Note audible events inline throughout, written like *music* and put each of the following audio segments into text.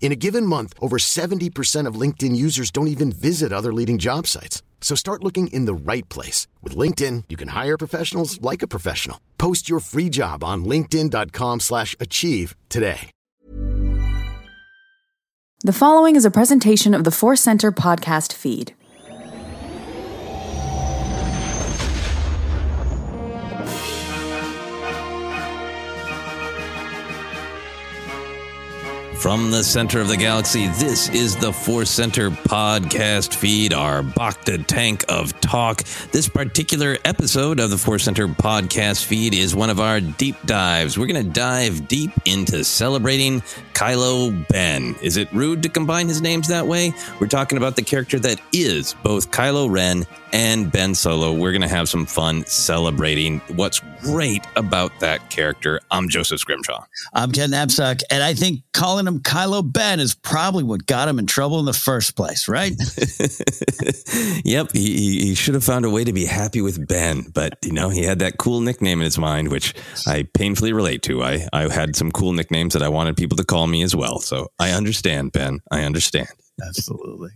In a given month, over 70% of LinkedIn users don't even visit other leading job sites. So start looking in the right place. With LinkedIn, you can hire professionals like a professional. Post your free job on linkedin.com slash achieve today. The following is a presentation of the Force Center podcast feed. From the center of the galaxy, this is the Force Center podcast feed, our Bacta tank of talk. This particular episode of the Force Center podcast feed is one of our deep dives. We're going to dive deep into celebrating Kylo Ben. Is it rude to combine his names that way? We're talking about the character that is both Kylo Ren and Ben Solo. We're going to have some fun celebrating what's great about that character. I'm Joseph Scrimshaw. I'm Ken Napzok, and I think calling him Kylo Ben is probably what got him in trouble in the first place, right? *laughs* yep, he, he should have found a way to be happy with Ben, but you know he had that cool nickname in his mind, which I painfully relate to. I I had some cool nicknames that I wanted people to call me as well, so I understand, Ben. I understand. Absolutely.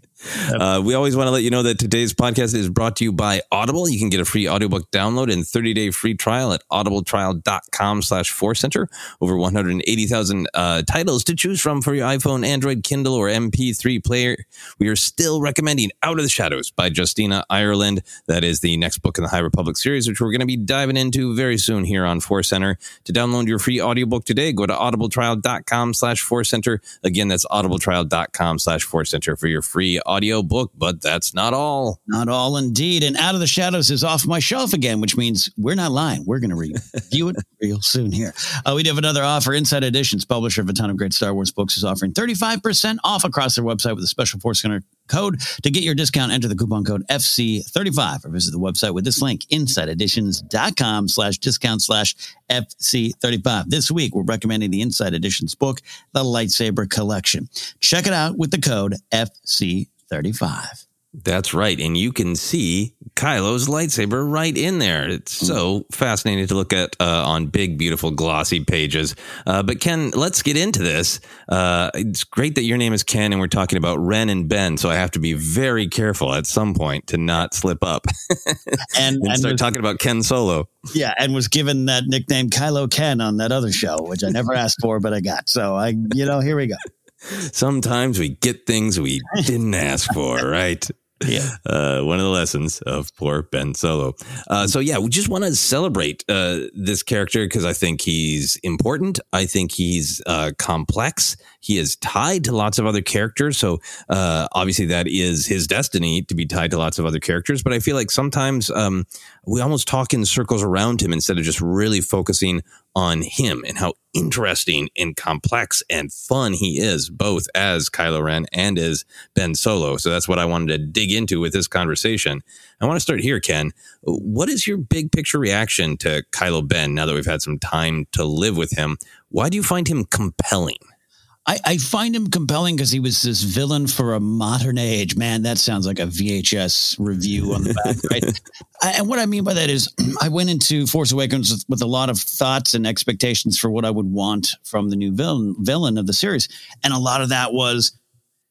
Uh, we always want to let you know that today's podcast is brought to you by Audible. You can get a free audiobook download and 30-day free trial at audibletrial.com slash center. Over 180,000 uh, titles to choose from for your iPhone, Android, Kindle, or MP3 player. We are still recommending Out of the Shadows by Justina Ireland. That is the next book in the High Republic series, which we're going to be diving into very soon here on Force Center. To download your free audiobook today, go to audibletrial.com slash center. Again, that's audibletrial.com slash center for your free audio book, but that's not all. Not all indeed. And Out of the Shadows is off my shelf again, which means we're not lying. We're going to review it real soon here. Uh, we do have another offer. Insight Editions, publisher of a ton of great Star Wars books, is offering 35% off across their website with a special Force Center code. To get your discount, enter the coupon code FC35 or visit the website with this link, insighteditions.com slash discount slash FC35. This week, we're recommending the Insight Editions book, The Lightsaber Collection. Check it out with the code FC35. That's right. And you can see Kylo's lightsaber right in there. It's so fascinating to look at uh, on big, beautiful, glossy pages. Uh, but Ken, let's get into this. Uh, it's great that your name is Ken and we're talking about Ren and Ben. So I have to be very careful at some point to not slip up *laughs* And, and and start was- talking about Ken Solo. yeah, and was given that nickname Kylo Ken on that other show, which I never asked for, but I got. So I, you know, here we go. *laughs* Sometimes we get things we didn't ask for, right? Yeah. *laughs* Uh, one of the lessons of poor Ben Solo. Uh, so yeah, we just want to celebrate uh, this character because I think he's important. I think he's uh, complex. He is tied to lots of other characters. So uh, obviously that is his destiny to be tied to lots of other characters. But I feel like sometimes um, we almost talk in circles around him instead of just really focusing on him and how interesting and complex and fun he is, both as Kylo Ren and as Ben Solo. So that's what I wanted to dig into with this conversation. I want to start here, Ken. What is your big picture reaction to Kylo Ben now that we've had some time to live with him? Why do you find him compelling? I, I find him compelling because he was this villain for a modern age. Man, that sounds like a VHS review on the back, right? *laughs* I, and what I mean by that is, *clears throat* I went into Force Awakens with, with a lot of thoughts and expectations for what I would want from the new villain villain of the series, and a lot of that was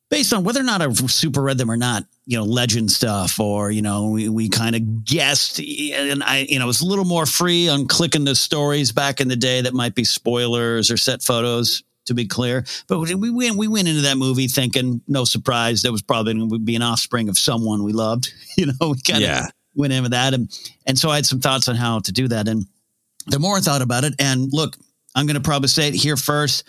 based on whether or not I super read them or not. You know, legend stuff, or you know, we, we kind of guessed, and I, you know, was a little more free on clicking the stories back in the day that might be spoilers or set photos to be clear. But we went we went into that movie thinking, no surprise, that was probably going to be an offspring of someone we loved. *laughs* You know, we kind of Yeah. went in with that, and and so I had some thoughts on how to do that. And the more I thought about it, and look, I'm going to probably say it here first.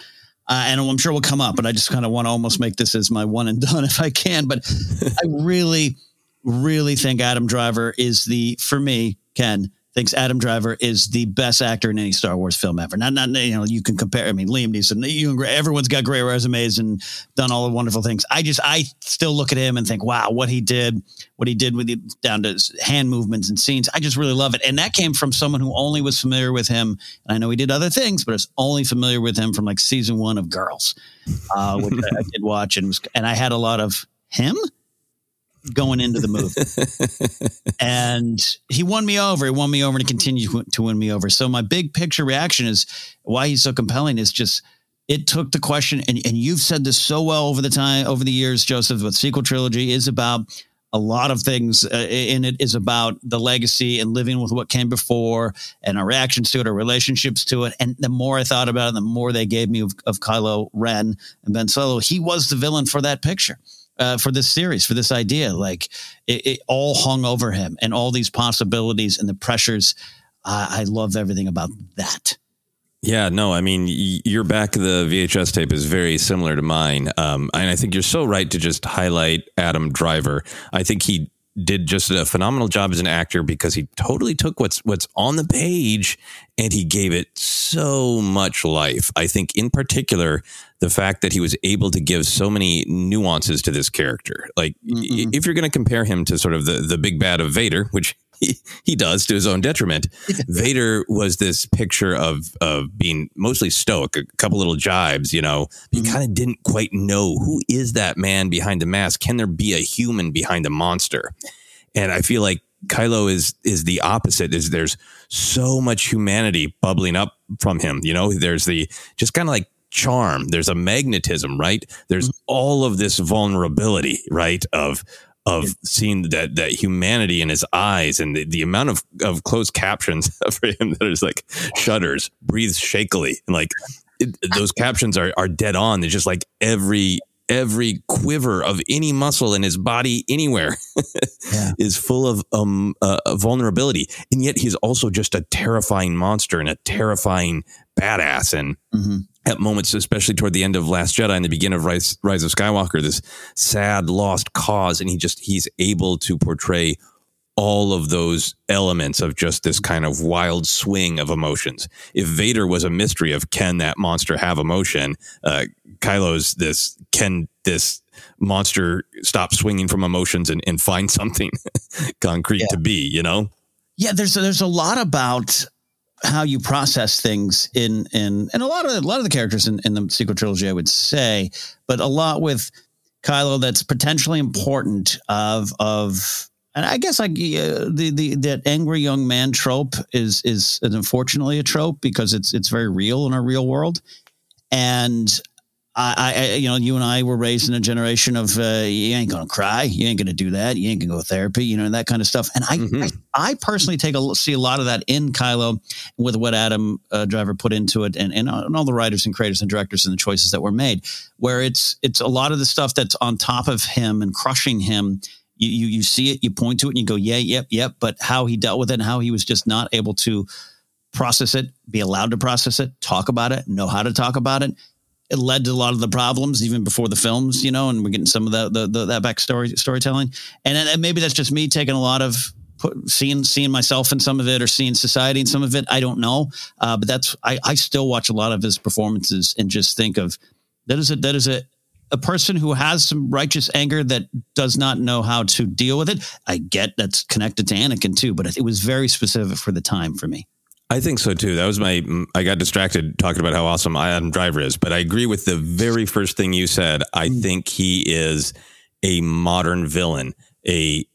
Uh, and I'm sure we'll come up, but I just kind of want to almost make this as my one and done *laughs* if I can. But I *laughs* really, really think Adam Driver is the, for me, Ken thinks Adam Driver is the best actor in any Star Wars film ever. Not, not you know, you can compare. I mean, Liam Neeson, you, and- everyone's got great resumes and done all the wonderful things. I just, I still look at him and think, wow, what he did, what he did with the, down to hand movements and scenes. I just really love it. And that came from someone who only was familiar with him. And I know he did other things, but is only familiar with him from like season one of Girls, uh, which I, I did watch and was, and I had a lot of him going into the movie. *laughs* and he won me over. He won me over and he continues to win me over. So my big picture reaction is why he's so compelling is just it took the question, and, and you've said this so well over the time, over the years, Joseph, what sequel trilogy is about a lot of things uh, in it is about the legacy and living with what came before and our reactions to it, our relationships to it. And the more I thought about it, the more they gave me of, of Kylo Ren and Ben Solo. He was the villain for that picture uh, for this series, for this idea. Like it, it all hung over him and all these possibilities and the pressures. I love everything about that. Yeah, no, I mean, your back of the VHS tape is very similar to mine. Um, and I think you're so right to just highlight Adam Driver. I think he did just a phenomenal job as an actor because he totally took what's what's on the page and he gave it so much life. I think in particular the fact that he was able to give so many nuances to this character. Like i- mm-hmm. if you're going to compare him to sort of the the big bad of Vader, which he, he does to his own detriment. *laughs* Vader was this picture of of being mostly stoic, a couple little jibes, you know. You kind of didn't quite know who is that man behind the mask. Can there be a human behind a monster? And I feel like Kylo is is the opposite. Is there's so much humanity bubbling up from him. You know, there's the just kind of like charm. There's a magnetism, right? There's mm-hmm. all of this vulnerability, right? Of of seeing that that humanity in his eyes and the, the amount of of closed captions *laughs* for him that is like shudders, breathes shakily, and like it, those captions are are dead on. They're just like every every quiver of any muscle in his body anywhere *laughs* is full of um uh, vulnerability, and yet he's also just a terrifying monster and a terrifying badass. And at moments, especially toward the end of Last Jedi and the beginning of Rise, Rise of Skywalker, this sad lost cause, and he just he's able to portray all of those elements of just this kind of wild swing of emotions. If Vader was a mystery of can that monster have emotion, uh, Kylo's this can this monster stop swinging from emotions and, and find *laughs* something concrete to be, you know? Yeah, there's there's a lot about how you process things in in and a lot of a lot of the characters in, in the sequel trilogy, I would say, but a lot with Kylo, that's potentially important of of and I guess like uh, the the that angry young man trope is is unfortunately a trope because it's it's very real in our real world, and I, I you know you and I were raised in a generation of uh, you ain't gonna cry, you ain't gonna do that, you ain't gonna go to therapy, you know and that kind of stuff. And I mm-hmm. I, I, personally take a see a lot of that in Kylo with what Adam uh, Driver put into it, and, and and all the writers and creators and directors and the choices that were made, where it's it's a lot of the stuff that's on top of him and crushing him you, you, you see it, you point to it and you go, yeah, yep, yep. But how he dealt with it and how he was just not able to process it, be allowed to process it, talk about it, know how to talk about it. It led to a lot of the problems even before the films, you know, and we're getting some of the, the, the that backstory storytelling. And, and maybe that's just me taking a lot of put, seeing seeing myself in some of it or seeing society in some of it. I don't know, uh, but that's I, I still watch a lot of his performances and just think of that is a that is a a person who has some righteous anger that does not know how to deal with it. I get that's connected to Anakin too, but it was very specific for the time for me. I think so too. That was my. I got distracted talking about how awesome Adam Driver is, but I agree with the very first thing you said. I mm. think he is a modern villain, a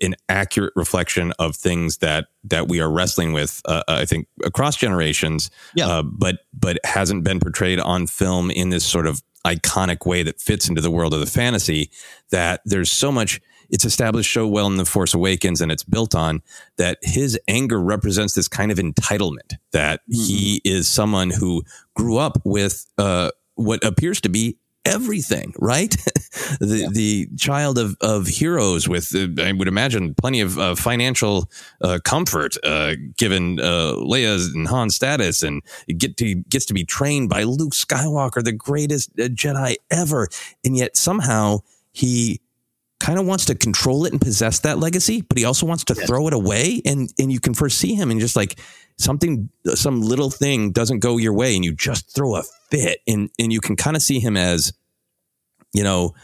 an accurate reflection of things that that we are wrestling with. Uh, I think across generations, yeah. Uh, but but hasn't been portrayed on film in this sort of iconic way that fits into the world of the fantasy that there's so much it's established so well in the force awakens and it's built on that his anger represents this kind of entitlement that mm-hmm. he is someone who grew up with uh, what appears to be everything, right? *laughs* the yeah. the child of of heroes with uh, I would imagine plenty of uh, financial uh, comfort uh, given uh, Leia's and Han's status, and get to gets to be trained by Luke Skywalker, the greatest uh, Jedi ever, and yet somehow he kind of wants to control it and possess that legacy, but he also wants to yeah. throw it away. And and you can first see him and just like something, some little thing doesn't go your way, and you just throw a fit, and and you can kind of see him as, you know.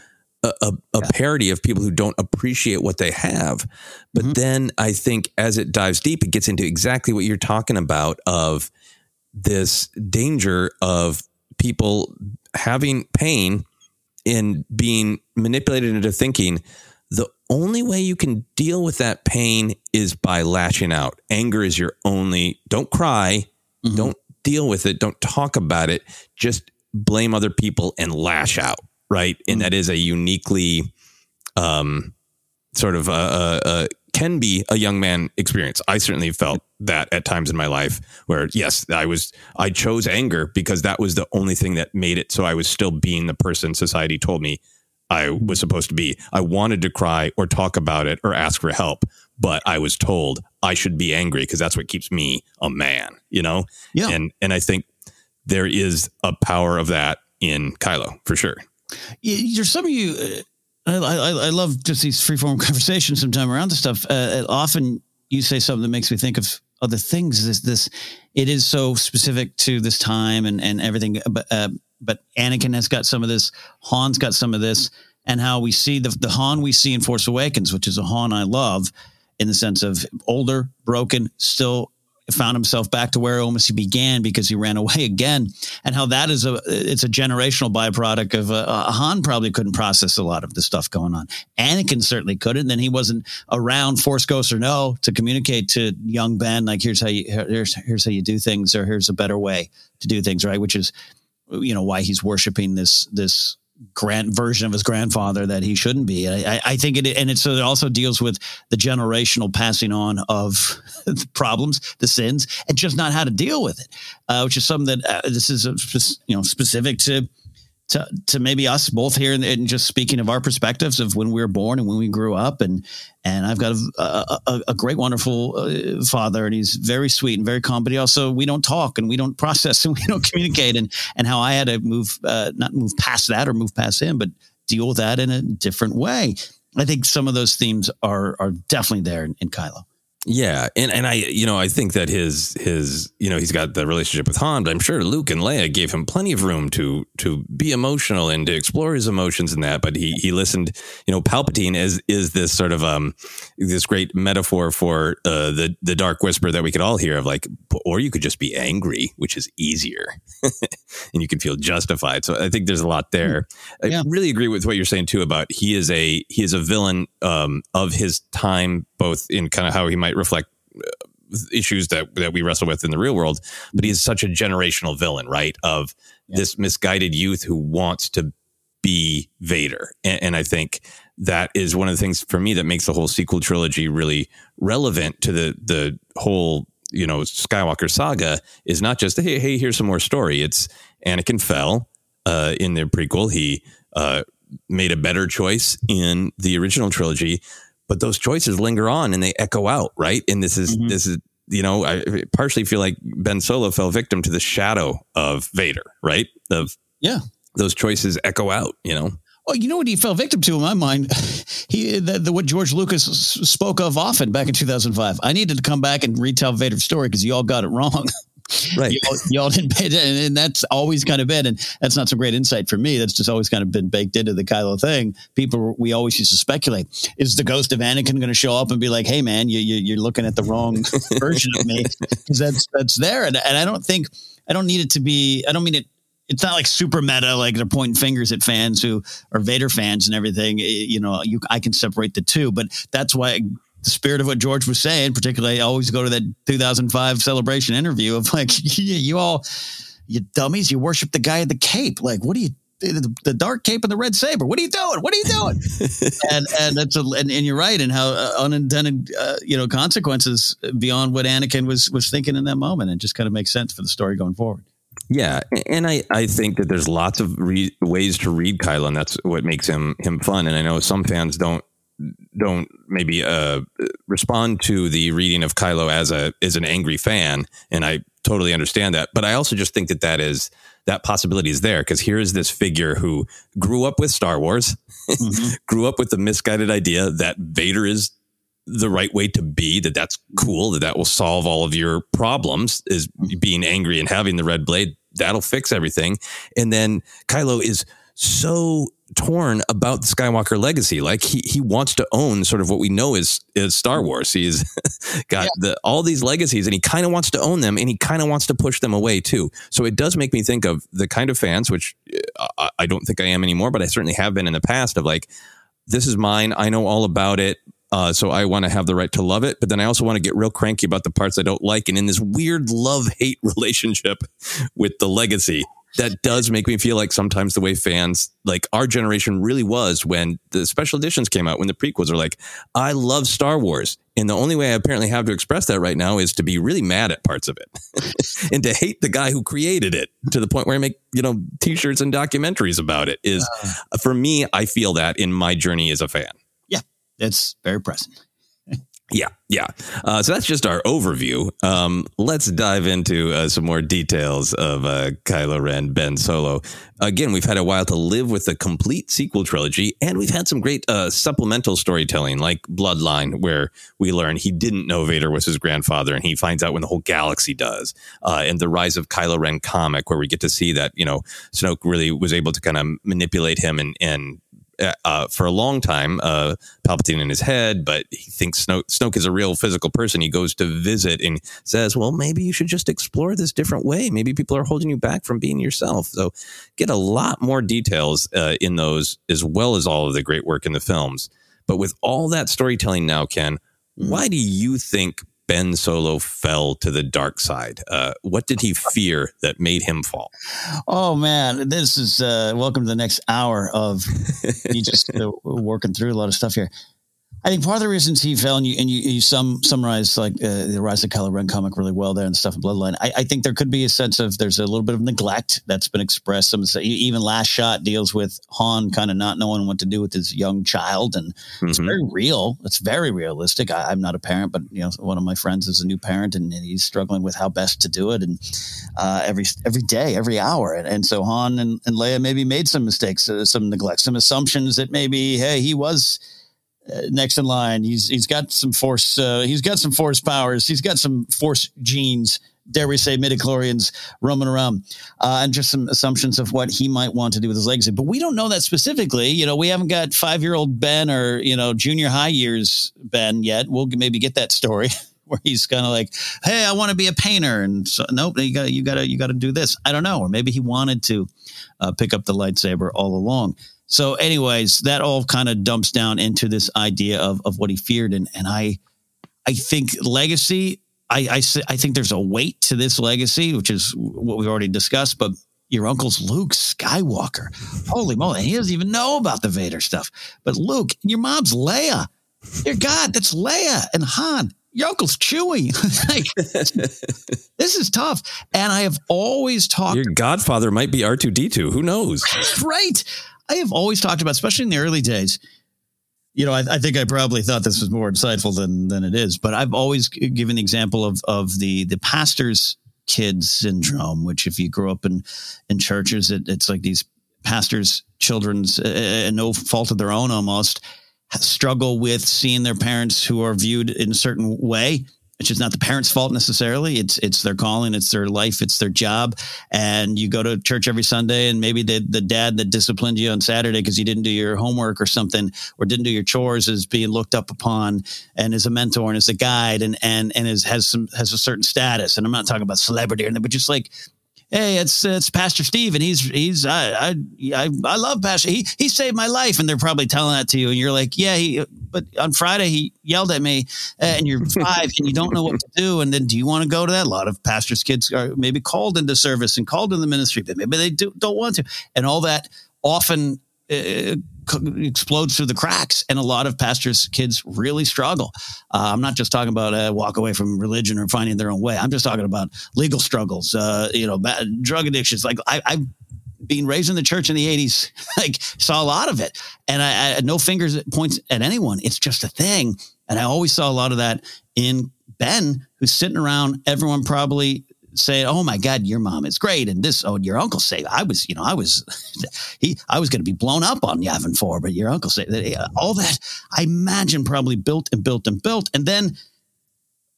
A, a, a yeah. parody of people who don't appreciate what they have. But mm-hmm. then I think as it dives deep, it gets into exactly what you're talking about of this danger of people having pain in being manipulated into thinking only way you can deal with that pain is by lashing out. Anger is your only, don't cry, mm-hmm. don't deal with it, don't talk about it, just blame other people and lash out, right? Mm-hmm. And that is a uniquely um, sort of a, a, a can be a young man experience. I certainly felt that at times in my life where yes, I was I chose anger because that was the only thing that made it so I was still being the person society told me I was supposed to be. I wanted to cry or talk about it or ask for help, but I was told I should be angry because that's what keeps me a man, you know? Yeah. And and I think there is a power of that in Kylo for sure. There's some of you uh, I, I, I love just these freeform *laughs* conversations sometime around this stuff. Uh, often you say something that makes me think of other things. This, this, it is so specific to this time and, and everything. But, uh, but Anakin has got some of this. Han's got some of this, and how we see the the Han we see in Force Awakens, which is a Han I love, in the sense of older, broken, still found himself back to where almost he began because he ran away *laughs* again, and how that is a it's a generational byproduct of uh, Han probably couldn't process a lot of the stuff going on. Anakin certainly couldn't. Then he wasn't around, Force Ghost or no, to communicate to young Ben like here's how you here's here's how you do things, or here's a better way to do things, right? Which is you know why he's worshiping this this grand version of his grandfather that he shouldn't be. I, I think it, and it, so it also deals with the generational passing on of *laughs* the problems, the sins, and just not how to deal with it, uh, which is something that uh, this is a, you know specific to to, to maybe us both here and, just speaking of our perspectives of when we were born and when we grew up. And and I've got a, a, a great wonderful uh, father and he's very sweet and very calm but he also we don't talk and we don't *laughs* process and we don't communicate. And and how I had to move uh, not move past that or move past him but deal with that in a different way. I think some of those themes are are definitely there in, in Kylo Yeah, and and I you know I think that his his you know he's got the relationship with Han, but I'm sure Luke and Leia gave him plenty of room to to be emotional and to explore his emotions in that. But he he listened. You know, Palpatine is is this sort of um this great metaphor for uh, the the dark whisper that we could all hear of like, or you could just be angry, which is easier, *laughs* and you can feel justified. So I think there's a lot there. Yeah. I really agree with what you're saying too about he is a he is a villain um, of his time, both in kind of how he might reflect uh, issues that that we wrestle with in the real world but he is such a generational villain right of yeah. this misguided youth who wants to be vader. And, and, i think that is one of the things for me that makes the whole sequel trilogy really relevant to the the whole you know skywalker saga is not just hey hey here's some more story. It's anakin fell uh, in the prequel. He uh, made a better choice in the original trilogy but those choices linger on and they echo out, right? And this is mm-hmm. this is you know, I partially feel like Ben Solo fell victim to the shadow of Vader, right? Of yeah, those choices echo out, you know. Well, you know what he fell victim to in my mind? *laughs* He the, the what George Lucas spoke of often back in 2005. I needed to come back and retell Vader's story because you all got it wrong. *laughs* Right. y'all, y'all didn't pay attention. And that's always kind of been, and that's not some great insight for me. That's just always kind of been baked into the Kylo thing. People, we always used to speculate is the ghost of Anakin going to show up and be like, hey, man, you, you, are looking at the wrong *laughs* version of me? Because that's, that's there. And, and I don't think, I don't need it to be, I don't mean it it's not like super meta, like they're pointing fingers at fans who are Vader fans and everything. You know, you I can separate the two, but that's why the spirit of what George was saying, particularly, I always go to that 2005 celebration interview of like, *laughs* you all, you dummies, you worship the guy in the cape. Like, what are you, the, the, dark cape and the red saber. What are you doing? What are you doing? *laughs* and and that's a and, and, you're right. And how uh, unintended uh, you know consequences beyond what Anakin was was thinking in that moment. and just kind of makes sense for the story going forward. Yeah, and I, I think that there's lots of re- ways to read Kylo, and that's what makes him him fun. And I know some fans don't don't maybe uh, respond to the reading of Kylo as a as an angry fan, and I totally understand that. But I also just think that that is that possibility is there because here is this figure who grew up with Star Wars, mm-hmm. *laughs* grew up with the misguided idea that Vader is the right way to be, that that's cool, that that will solve all of your problems, is being angry and having the red blade. That'll fix everything. And then Kylo is so torn about the Skywalker legacy. Like he he wants to own sort of what we know is is Star Wars. He's *laughs* got yeah. the all these legacies and he kind of wants to own them and he kind of wants to push them away too. So it does make me think of the kind of fans which uh, I, I don't think I am anymore, but I certainly have been in the past of like this is mine. I know all about it. Uh, so I want to have the right to love it, but then I also want to get real cranky about the parts I don't like. And in this weird love hate *laughs* relationship with the legacy, that does make me feel like sometimes the way fans like our generation really was when the special editions came out when the prequels are like i love star wars. And the only way i apparently have to express that right now is to be really mad at parts of it *laughs* and to hate the guy who created it to the point where i make you know t-shirts and documentaries about it is uh, for me i feel that in my journey as a fan. Yeah it's very present yeah, yeah. Uh, so that's just our overview. Um, let's dive into uh, some more details of uh, Kylo Ren, Ben Solo. Again, we've had a while to live with the complete sequel trilogy, and we've had some great uh, supplemental storytelling, like Bloodline, where we learn he didn't know Vader was his grandfather, and he finds out when the whole galaxy does. Uh, and the Rise of Kylo Ren comic, where we get to see that you know Snoke really was able to kind of manipulate him and and uh, uh, for a long time, uh, Palpatine in his head, but he thinks Snoke, Snoke is a real physical person. He goes to visit and says, well, maybe you should just explore this different way. Maybe people are holding you back from being yourself. So get a lot more details uh, in those, as well as all of the great work in the films. But with all that storytelling now, Ken, why do you think Ben Solo fell to the dark side? Uh, what did he fear that made him fall? Oh man, this is uh, welcome to the next hour of *laughs* you just uh, working through a lot of stuff here. I think part of the reasons he fell, and you and you, you sum, summarize like uh, the Rise of Kylo Ren comic really well there and stuff in Bloodline. I, I, think there could be a sense of there's a little bit of neglect that's been expressed. Some even Last Shot deals with Han kind of not knowing what to do with his young child, and mm-hmm. it's very real. It's very realistic. I, am not a parent, but you know, one of my friends is a new parent, and, and he's struggling with how best to do it, and uh, every every day, every hour, and, and so Han and, and Leia maybe made some mistakes, uh, some neglect, some assumptions that maybe hey he was next in line. He's he's got some force. Uh, he's got some force powers. He's got some force genes. Dare we say midichlorians roaming around, uh, and just some assumptions of what he might want to do with his legacy. But we don't know that specifically. You know, we haven't got five year old Ben or you know junior high years Ben yet. We'll maybe get that story. *laughs* Where he's kind of like, "Hey, I want to be a painter," and so, nope, you got you got to you got to do this. I don't know, or maybe he wanted to uh, pick up the lightsaber all along. So, anyways, that all kind of dumps down into this idea of of what he feared, and and I, I think legacy. I, I I think there's a weight to this legacy, which is what we've already discussed. But your uncle's Luke Skywalker. Holy moly, he doesn't even know about the Vader stuff. But Luke, your mom's Leia. your God, that's Leia and Han. Your uncle's Chewie. *laughs* like, this is tough. And I have always talked. Your godfather might be R two D two. Who knows? right. I have always talked about, especially in the early days. You know, I, I, think I probably thought this was more insightful than than it is, but I've always given the example of of the the pastor's kid syndrome, which if you grow up in in churches, it, it's like these pastors' children's uh, no fault of their own almost struggle with seeing their parents who are viewed in a certain way which is not the parents' fault necessarily. It's it's their calling, it's their life, it's their job. And you go to church every Sunday, and maybe the the dad that disciplined you on Saturday because you didn't do your homework or something, or didn't do your chores, is being looked up upon and is a mentor and is a guide and and and is has some has a certain status. And I'm not talking about celebrity or anything, but just like hey, it's it's Pastor Steve, and he's he's I I I, I love Pastor. He he saved my life, and they're probably telling that to you, and you're like, yeah, he. But on Friday he yelled at me, uh, and you're *laughs* five, and you don't know what to do, and then do you want to go to that? A lot of pastors' kids are maybe called into service and called in the ministry, but maybe they do, don't want to, and all that often uh, explodes through the cracks, and a lot of pastors' kids really struggle. Uh, I'm not just talking about uh, walk away from religion or finding their own way. I'm just talking about legal struggles, uh, you know, drug addictions. Like I, I've being raised in the church in the 80s, *laughs* like saw a lot of it, and I, I no fingers points at anyone. It's just a thing, and I always saw a lot of that in Ben, who's sitting around. Everyone probably say, "Oh my God, your mom is great," and this, oh, your uncle say, "I was, you know, I was, *laughs* he, I was going to be blown up on Yavin Four, but your uncle say that all that I imagine probably built and built and built, and then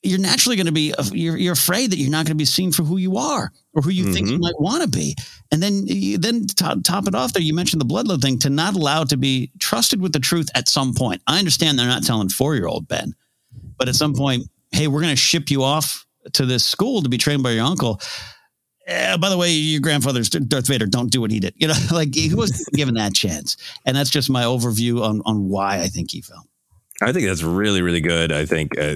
you're naturally going to be you're, you're afraid that you're not going to be seen for who you are or who you mm-hmm. think you mm-hmm. might want to be and then you then top, top it off there you mentioned the bloodline thing to not allow to be trusted with the truth at some point i understand they're not telling four year old ben but at some point hey we're going to ship you off to this school to be trained by your uncle. Eh, by the way, your grandfather's Darth Vader. Don't do what he did. You know, *laughs* like he wasn't given that chance, and that's just my overview on on why I think he fell. I think that's really, really good. I think uh,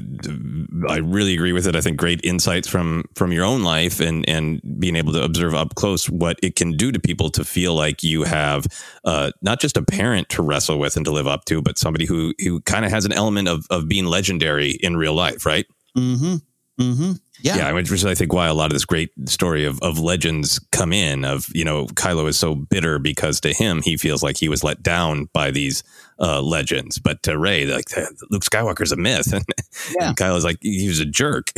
I really agree with it. I think great insights from from your own life and and being able to observe up close what it can do to people to feel like you have uh, not just a parent to wrestle with and to live up to, but somebody who who kind of has an element of of being legendary in real life, right? Mm-hmm. Mm-hmm. Yeah. Yeah. Which is, I think, why a lot of this great story of, of legends come in of, you know, Kylo is so bitter because to him, he feels like he was let down by these uh, legends. But to Rey, like Luke Skywalker's a myth. *laughs* And, yeah. and is like, he was a jerk.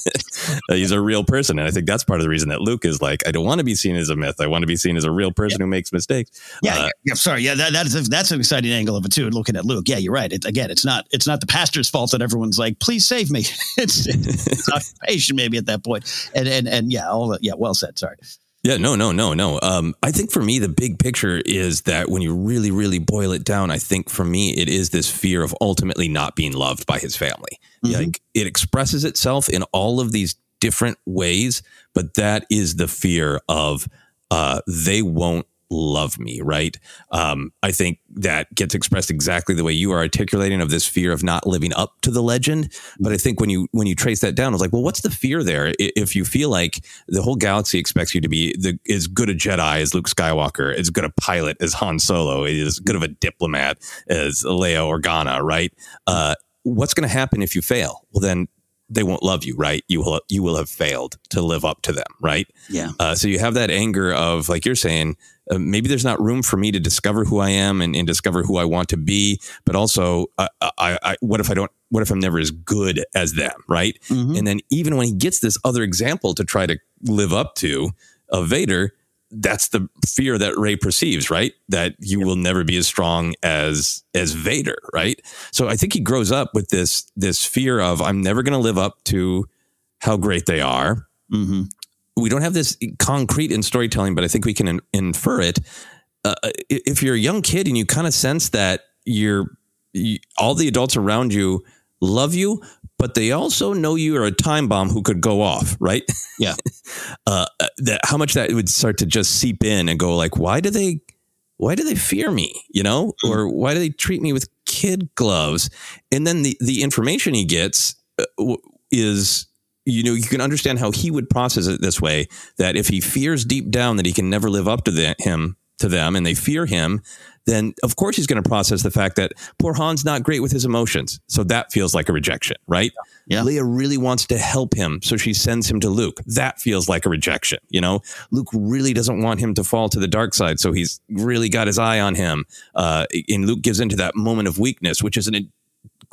*laughs* He's a real person. And I think that's part of the reason that Luke is like, I don't want to be seen as a myth. I want to be seen as a real person yeah. who makes mistakes. Yeah. Uh, yeah sorry. Yeah. That, that is a, that's an exciting angle of it too. Looking at Luke. Yeah, you're right. It, again, it's not, it's not the pastor's fault that everyone's like, please save me. *laughs* it's, it's occupation maybe at that point. And, and, and yeah, all that. Yeah. Well said. Sorry. Yeah, no, no, no, no. Um, I think for me, the big picture is that when you really, really boil it down, I think for me, it is this fear of ultimately not being loved by his family. Mm-hmm. Like it expresses itself in all of these different ways, but that is the fear of uh, they won't love me, right? Um, I think that gets expressed exactly the way you are articulating of this fear of not living up to the legend. But I think when you when you trace that down, it's like, well, what's the fear there? If you feel like the whole galaxy expects you to be the, as good a Jedi as Luke Skywalker, as good a pilot as Han Solo, as good of a diplomat as Leia Organa, right? Uh, what's going to happen if you fail? Well, then they won't love you, right? You will you will have failed to live up to them, right? Yeah. Uh, so you have that anger of like you're saying, uh, maybe there's not room for me to discover who I am and, and discover who I want to be, but also, uh, I, I, what if I don't? What if I'm never as good as them, right? Mm-hmm. And then even when he gets this other example to try to live up to of Vader, that's the fear that Rey perceives, right? That you will never be as strong as as Vader, right? So I think he grows up with this this fear of I'm never going to live up to how great they are. Mm-hmm. We don't have this concrete in storytelling, but I think we can in, infer it. Uh, if you're a young kid and you kind of sense that you're you, all the adults around you love you, but they also know you are a time bomb who could go off, right? Yeah. *laughs* uh, that how much that would start to just seep in and go like, why do they, why do they fear me? You know, mm. or why do they treat me with kid gloves? And then the the information he gets uh, is. You know, you can understand how he would process it this way: that if he fears deep down that he can never live up to the, him, to them, and they fear him, then of course he's going to process the fact that poor Han's not great with his emotions. So that feels like a rejection, right? Yeah. Leia really wants to help him. So she sends him to Luke. That feels like a rejection. You know, Luke really doesn't want him to fall to the dark side. So he's really got his eye on him. Uh, and Luke gives into that moment of weakness, which is an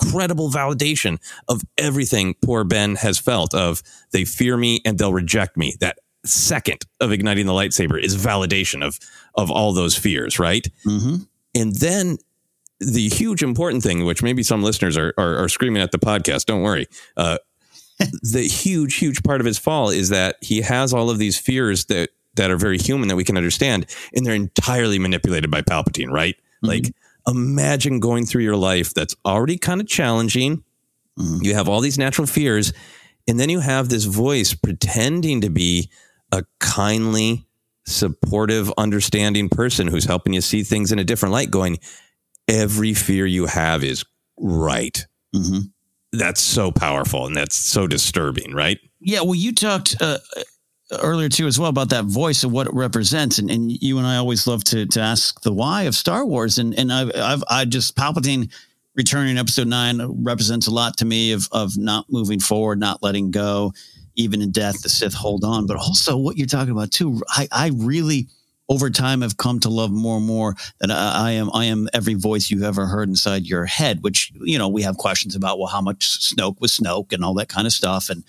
incredible validation of everything poor Ben has felt of they fear me and they'll reject me. That second of igniting the lightsaber is validation of of all those fears, right? Mm-hmm. And then the huge important thing, which maybe some listeners are are, are screaming at the podcast, don't worry. Uh, *laughs* the huge, huge part of his fall is that he has all of these fears that that are very human that we can understand, and they're entirely manipulated by Palpatine, right? Mm-hmm. Like, imagine going through your life that's already kind of challenging. Mm-hmm. You have all these natural fears, and then you have this voice pretending to be a kindly, supportive, understanding person who's helping you see things in a different light, going, every fear you have is right. Mm-hmm. That's so powerful and that's so disturbing, right? Yeah. Well, you talked uh, earlier too as well about that voice and what it represents, and, and you and I always love to to ask the why of Star Wars, and and I've, I've I just Palpatine returning episode nine represents a lot to me of of not moving forward, not letting go even in death, the Sith hold on. But also, what you're talking about too, I, I really over time have come to love more and more that I, I, am I am every voice you've ever heard inside your head. Which you know we have questions about well how much Snoke was Snoke and all that kind of stuff and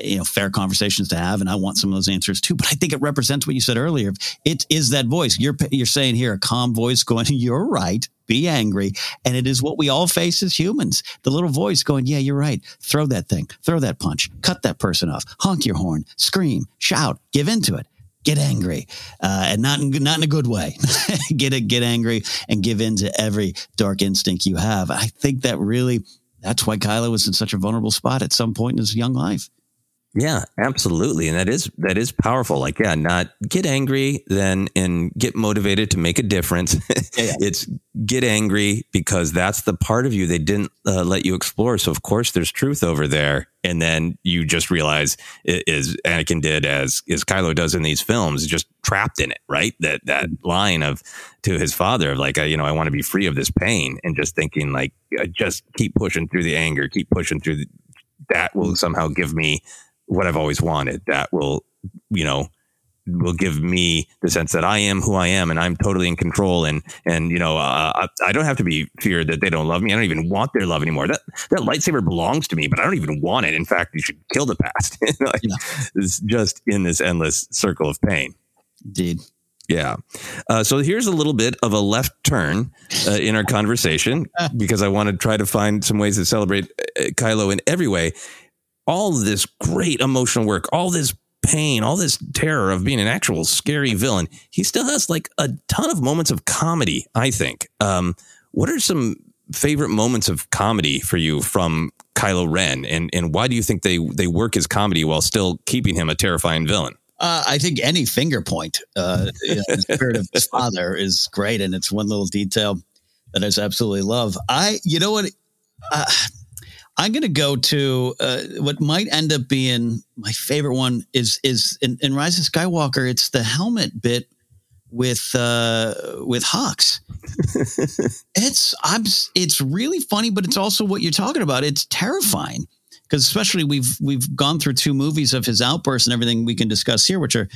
you know fair conversations to have and I want some of those answers too. But I think it represents what you said earlier. It is that voice you're you're saying here a calm voice going *laughs* you're right be angry. And it is what we all face as humans. The little voice going, yeah, you're right. Throw that thing, throw that punch, cut that person off, honk your horn, scream, shout, give into it. Get angry, uh, and not in, not in a good way. *laughs* get it, get angry, and give in to every dark instinct you have. I think that really, that's why Kylo was in such a vulnerable spot at some point in his young life. Yeah, absolutely. And that is that is powerful. Like, yeah, not get angry then and get motivated to make a difference. *laughs* Yeah, yeah. it's get angry because that's the part of you they didn't uh, let you explore. So of course there's truth over there. And then you just realize it is Anakin did as as Kylo does in these films, just trapped in it, right? That that line of to his father of like, uh, you know, I want to be free of this pain, and just thinking like, uh, just keep pushing through the anger, keep pushing through. The, that will somehow give me what I've always wanted. That will, you know, will give me the sense that I am who I am and I'm totally in control. And, and, you know, uh, I don't have to be feared that they don't love me. I don't even want their love anymore. That, that lightsaber belongs to me, but I don't even want it. In fact, you should kill the past. *laughs* like, yeah. It's just in this endless circle of pain. Indeed. Yeah. Uh, so here's a little bit of a left turn uh, in our conversation *laughs* because I want to try to find some ways to celebrate uh, Kylo in every way all this great emotional work, all this pain, all this terror of being an actual scary villain, he still has like a ton of moments of comedy, I think. Um, what are some favorite moments of comedy for you from Kylo Ren? And, and why do you think they, they work as comedy while still keeping him a terrifying villain? Uh, I think any finger point, uh, you know, the spirit of his *laughs* father is great. And it's one little detail that I absolutely love. I, you know what? Uh, I'm going to go to uh, what might end up being my favorite one is is in, in Rise of Skywalker. It's the helmet bit with uh, with Hux. *laughs* it's I'm it's really funny, but it's also what you're talking about. It's terrifying because especially we've we've gone through two movies of his outbursts and everything we can discuss here, which are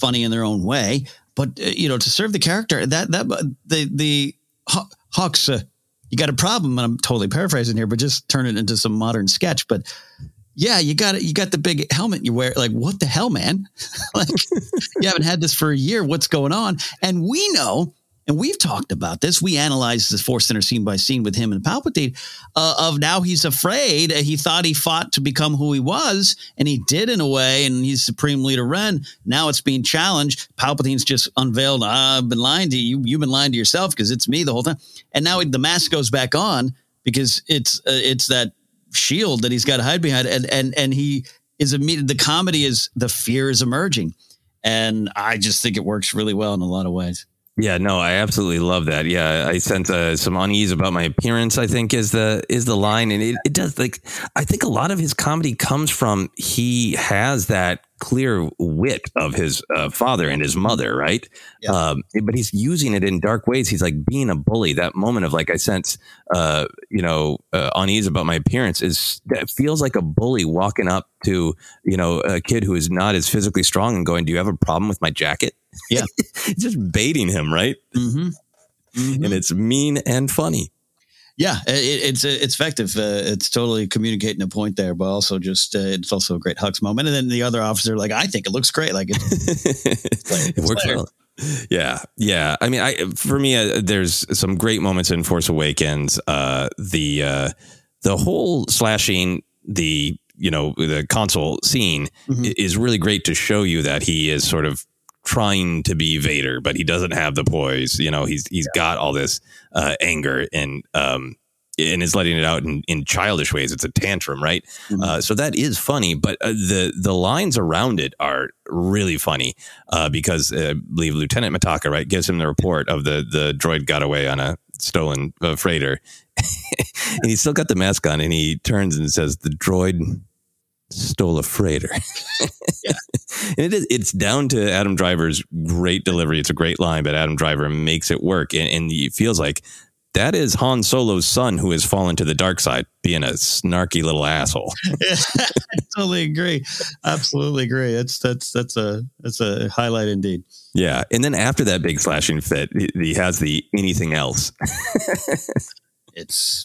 funny in their own way. But uh, you know, to serve the character, that that the the Hux. Uh, you got a problem. And I'm totally paraphrasing here, but just turn it into some modern sketch. But yeah, you got it. You got the big helmet you wear. Like, what the hell, man? *laughs* like, you haven't had this for a year. What's going on? And we know, and we've talked about this. We analyzed the Force Center scene by scene with him and Palpatine. Uh, of now, he's afraid. He thought he fought to become who he was, and he did in a way. And he's Supreme Leader Ren. Now it's being challenged. Palpatine's just unveiled. I've been lying to you. You've been lying to yourself because it's me the whole time. And now the mask goes back on because it's uh, it's that shield that he's got to hide behind, and and and he is immediate. The comedy is the fear is emerging, and I just think it works really well in a lot of ways. Yeah, no, I absolutely love that. Yeah, I sense uh, some unease about my appearance. I think is the is the line, and it, it does like I think a lot of his comedy comes from he has that clear wit of his uh, father and his mother, right? Yeah. Um, but he's using it in dark ways. He's like being a bully. That moment of like I sense, uh, you know, uh, unease about my appearance is that feels like a bully walking up to you know a kid who is not as physically strong and going, "Do you have a problem with my jacket?" Yeah, *laughs* just baiting him, right? Mm-hmm. Mm-hmm. And it's mean and funny. Yeah, it, it's it's effective. Uh, it's totally communicating a point there, but also just uh, it's also a great Hux moment. And then the other officer, like, I think it looks great. Like it, *laughs* it works well. Yeah, yeah. I mean, I for me, uh, there's some great moments in Force Awakens. Uh, the uh, the whole slashing the you know the console scene mm-hmm. is really great to show you that he is sort of trying to be Vader, but he doesn't have the poise. You know, he's he's yeah. got all this uh, anger and um, and is letting it out in, in childish ways. It's a tantrum, right? Mm-hmm. Uh, so that is funny, but uh, the the lines around it are really funny uh, because uh, I believe Lieutenant Mitaka right gives him the report of the the droid got away on a stolen uh, freighter, *laughs* and he's still got the mask on, and he turns and says, "The droid stole a freighter. *laughs* yeah. And it is, it's down to Adam Driver's great delivery. It's a great line, but Adam Driver makes it work. And, and it feels like that is Han Solo's son who has fallen to the dark side, being a snarky little asshole. *laughs* I totally agree. Absolutely agree. That's that's that's a that's a highlight indeed. Yeah, and then after that big slashing fit, he, he has the anything else. it's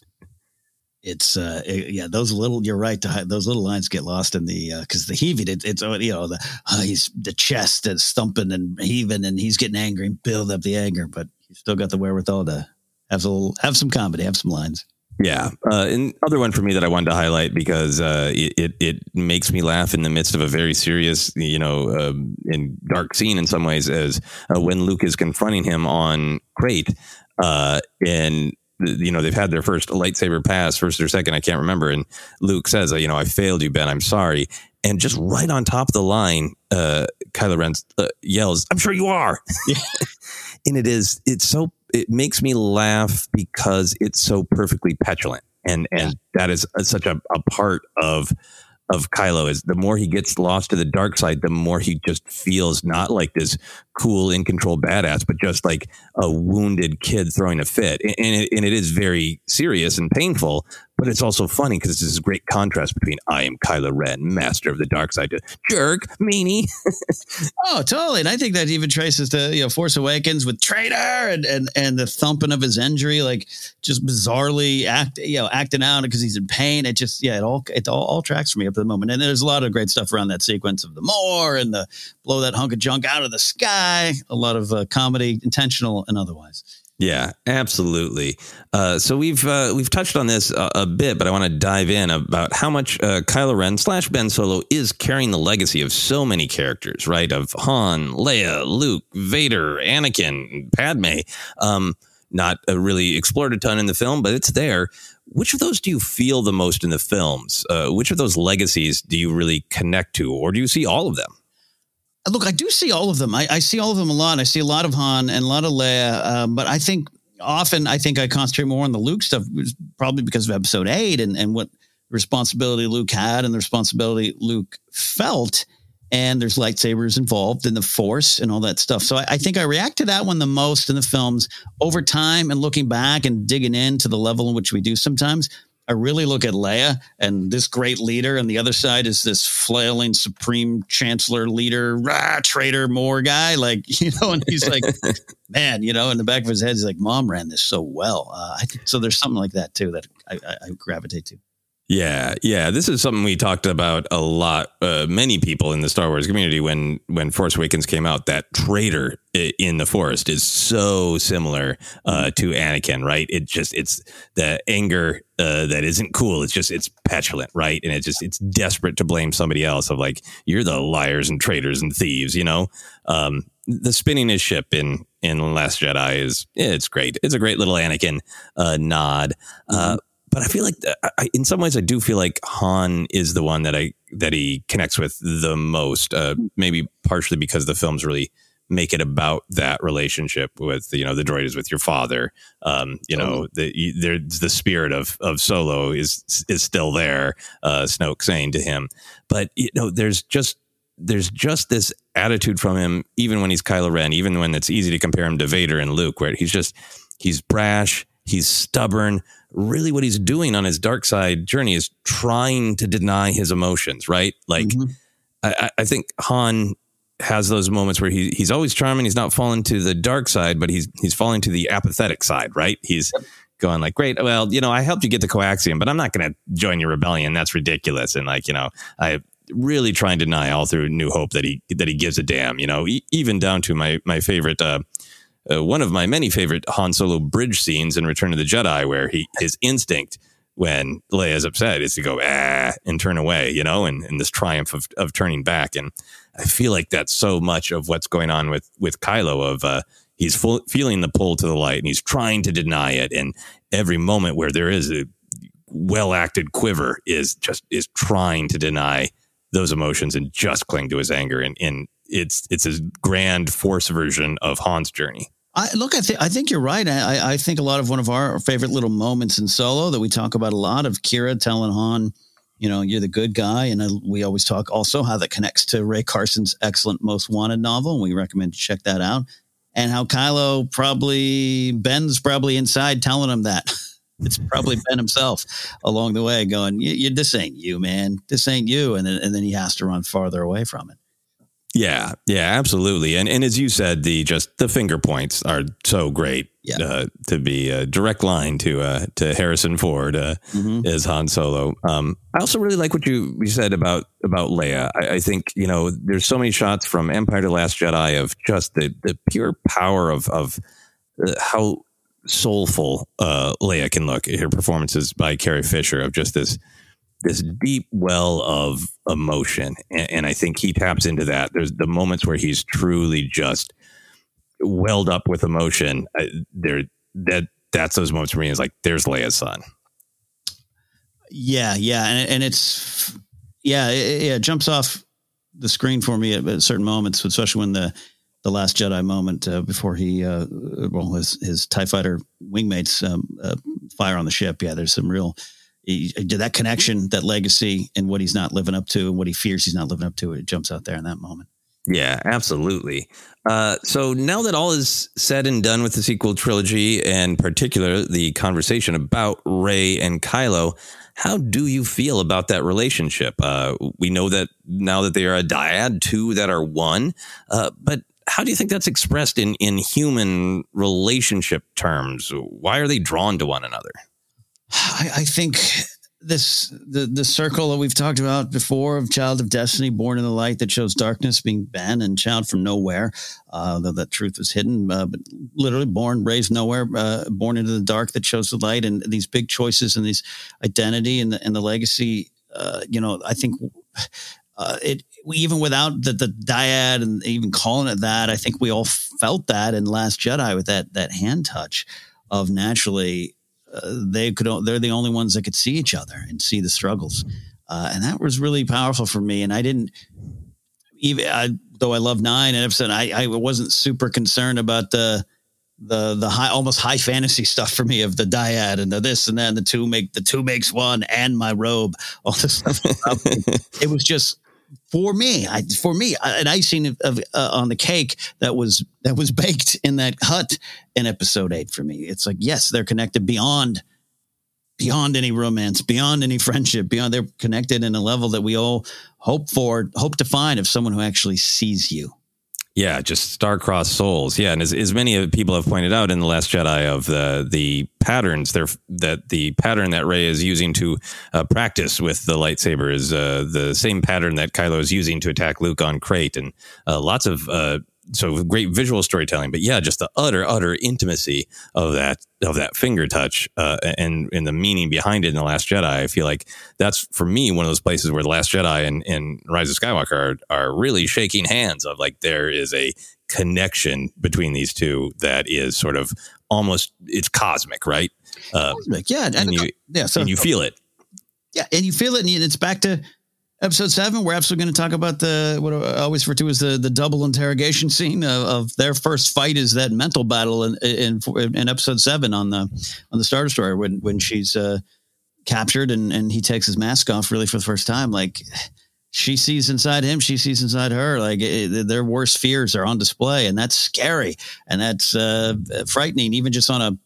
it's uh it, yeah those little you're right those little lines get lost in the because uh, the heaving it, it's uh, you know the uh, he's the chest is thumping and heaving and he's getting angry and build up the anger but he's still got the wherewithal to have some have some comedy have some lines. Yeah uh and other one for me that i wanted to highlight because uh it it, it makes me laugh in the midst of a very serious you know uh, and dark scene in some ways as uh, when luke is confronting him on Crait uh and you know they've had their first lightsaber pass, first or second, I can't remember. And Luke says, "You know, I failed you, Ben. I'm sorry." And just right on top of the line, uh, Kylo Ren uh, yells, "I'm sure you are." *laughs* and it is it's so it makes me laugh because it's so perfectly petulant, and and that is such a, a part of of Kylo is the more he gets lost to the dark side, the more he just feels not like this cool, in control badass, but just like a wounded kid throwing a fit. And it, and it is very serious and painful, but it's also funny because it's this great contrast between I am Kylo Ren, master of the dark side, to jerk, meanie. *laughs* oh, totally. And I think that even traces to, you know, Force Awakens with traitor and, and, and the thumping of his injury, like just bizarrely act, you know, acting out because he's in pain. It just, yeah, it all, it all, all tracks for me up to the moment. And there's a lot of great stuff around that sequence of the more and the blow that hunk of junk out of the sky. A lot of uh, comedy, intentional and otherwise. Yeah, absolutely. Uh, so we've uh, we've touched on this a, a bit, but I want to dive in about how much uh, Kylo Ren slash Ben Solo is carrying the legacy of so many characters, right? Of Han, Leia, Luke, Vader, Anakin, Padme. Um, not really explored a ton in the film, but it's there. Which of those do you feel the most in the films? Uh, which of those legacies do you really connect to, or do you see all of them? Look, I do see all of them. I, I, see all of them a lot. I see a lot of Han and a lot of Leia, uh, but I think often I think I concentrate more on the Luke stuff, probably because of Episode Eight and and what responsibility Luke had and the responsibility Luke felt. And there's lightsabers involved in the Force and all that stuff. So I, I think I react to that one the most in the films over time and looking back and digging into the level in which we do sometimes. I really look at Leia and this great leader, and the other side is this flailing supreme chancellor leader, rah, traitor more guy. Like, *laughs* you know, and he's like, *laughs* man, you know, in the back of his head, he's like, mom ran this so well. Uh, I so there's something like that too that I, I, I gravitate to. Yeah, yeah. This is something we talked about a lot. Uh, many people in the Star Wars community when when Force Awakens came out, that traitor in the forest is so similar uh, to Anakin, right? It just it's the anger uh, that isn't cool. It's just it's petulant, right? And it's just it's desperate to blame somebody else. Of like you're the liars and traitors and thieves, you know. Um, the spinning his ship in in Last Jedi is it's great. It's a great little Anakin uh, nod. Uh, mm-hmm but I feel like I, in some ways I do feel like Han is the one that I that he connects with the most. Uh, maybe partially because the films really make it about that relationship with you know the droid is with your father. Um, you know the there's the spirit of of Solo is is still there. Uh, Snoke saying to him, but you know there's just there's just this attitude from him, even when he's Kylo Ren, even when it's easy to compare him to Vader and Luke, where he's just he's brash, he's stubborn really what he's doing on his dark side journey is trying to deny his emotions, right? Like, mm-hmm. I, I, think Han has those moments where he, he's always charming. He's not falling to the dark side, but he's he's falling to the apathetic side, right? He's yep. going like, great, well, you know, I helped you get the coaxium, but I'm not going to join your rebellion. That's ridiculous. And like, you know, I really trying to deny all through New Hope that he that he gives a damn. You know, e- even down to my my favorite. Uh, uh, one of my many favorite Han Solo bridge scenes in Return of the Jedi, where he his instinct when Leia is upset is to go ah and turn away, you know, and, and this triumph of, of turning back. And I feel like that's so much of what's going on with with Kylo of uh, he's full, feeling the pull to the light and he's trying to deny it. And every moment where there is a well acted quiver is just is trying to deny those emotions and just cling to his anger. And, and it's it's a grand force version of Han's journey. I, look, I think I think you're right. I, I think a lot of one of our favorite little moments in Solo that we talk about a lot of Qi'ra telling Han, you know, you're the good guy, and uh, we always talk also how that connects to Rae Carson's excellent Most Wanted novel, and we recommend you check that out. And how Kylo probably Ben's probably inside telling him that. *laughs* it's probably Ben himself along the way going, "This ain't you, man. This ain't you," and then and then he has to run farther away from it. Yeah, yeah, absolutely. And and as you said, the just the finger points are so great. Yeah. Uh, to be a direct line to uh, to Harrison Ford uh, mm-hmm. as Han Solo. Um, I also really like what you, you said about about Leia. I, I, think you know there's so many shots from Empire to Last Jedi of just the the pure power of of uh, how soulful uh, Leia can look. Her performances by Carrie Fisher of just this this deep well of emotion. And, and, I think he taps into that. There's the moments where he's truly just welled up with emotion. there, that that's those moments for me is like, there's Leia's son. Yeah, yeah, and and it's yeah, it, it jumps off the screen for me at, at, certain moments, especially when the the last Jedi moment uh, before he uh, well his his Tie Fighter wingmates um, uh, fire on the ship. Yeah, there's some real he, that connection, that legacy, and what he's not living up to, and what he fears he's not living up to, it jumps out there in that moment. Yeah, absolutely. Uh, so now that all is said and done with the sequel trilogy, and particular the conversation about Rey and Kylo, how do you feel about that relationship? Uh, we know that now that they are a dyad, two that are one, uh, but how do you think that's expressed in in human relationship terms? Why are they drawn to one another? I, I think this the the circle that we've talked about before of child of destiny born in the light that shows darkness being Ben and child from nowhere uh, though that truth was hidden uh, but literally born raised nowhere uh, born into the dark that shows the light and these big choices and these identity and the, and the legacy uh, you know I think uh, it even without the, the dyad and even calling it that I think we all felt that in Last Jedi with that that hand touch of naturally they could they're the only ones that could see each other and see the struggles. Uh, and that was really powerful for me and i didn't even I, though i love nine and episode I, I wasn't super concerned about the the the high almost high fantasy stuff for me of the dyad and the this and that and the two make the two makes one and my robe all this stuff. *laughs* It was just for me, I, for me, an icing of, of uh, on the cake that was that was *laughs* baked in that hut in episode eight for me. It's like yes, they're connected beyond beyond any romance, beyond any friendship, beyond they're connected in a level that we all hope for, hope to find of someone who actually sees you. Yeah, just star-crossed souls. Yeah, and as, as many people have pointed out in the Last Jedi of the the patterns there that the pattern that Rey is using to uh, practice with the lightsaber is uh, the same pattern that Kylo is using to attack Luke on Crait, and uh, lots of uh, so great visual storytelling, but yeah, just the utter, utter intimacy of that of that finger touch uh, and and the meaning behind it in the Last Jedi. I feel like that's for me one of those places where the Last Jedi and, and Rise of Skywalker are are really shaking hands of like there is a connection between these two that is sort of almost it's cosmic, right? Uh, cosmic, yeah, and, and you yeah, so, and you feel it. Yeah, and you feel it, and it's back to episode seven, we're absolutely going to talk about the what I always refer to as the the double interrogation scene of, of their first fight is that mental battle in, in, in episode seven on the on the Star Destroyer when when she's uh, captured and and he takes his mask off really for the first time. Like she sees inside him, she sees inside her. Like it, their worst fears are on display, and that's scary and that's uh, frightening, even just on a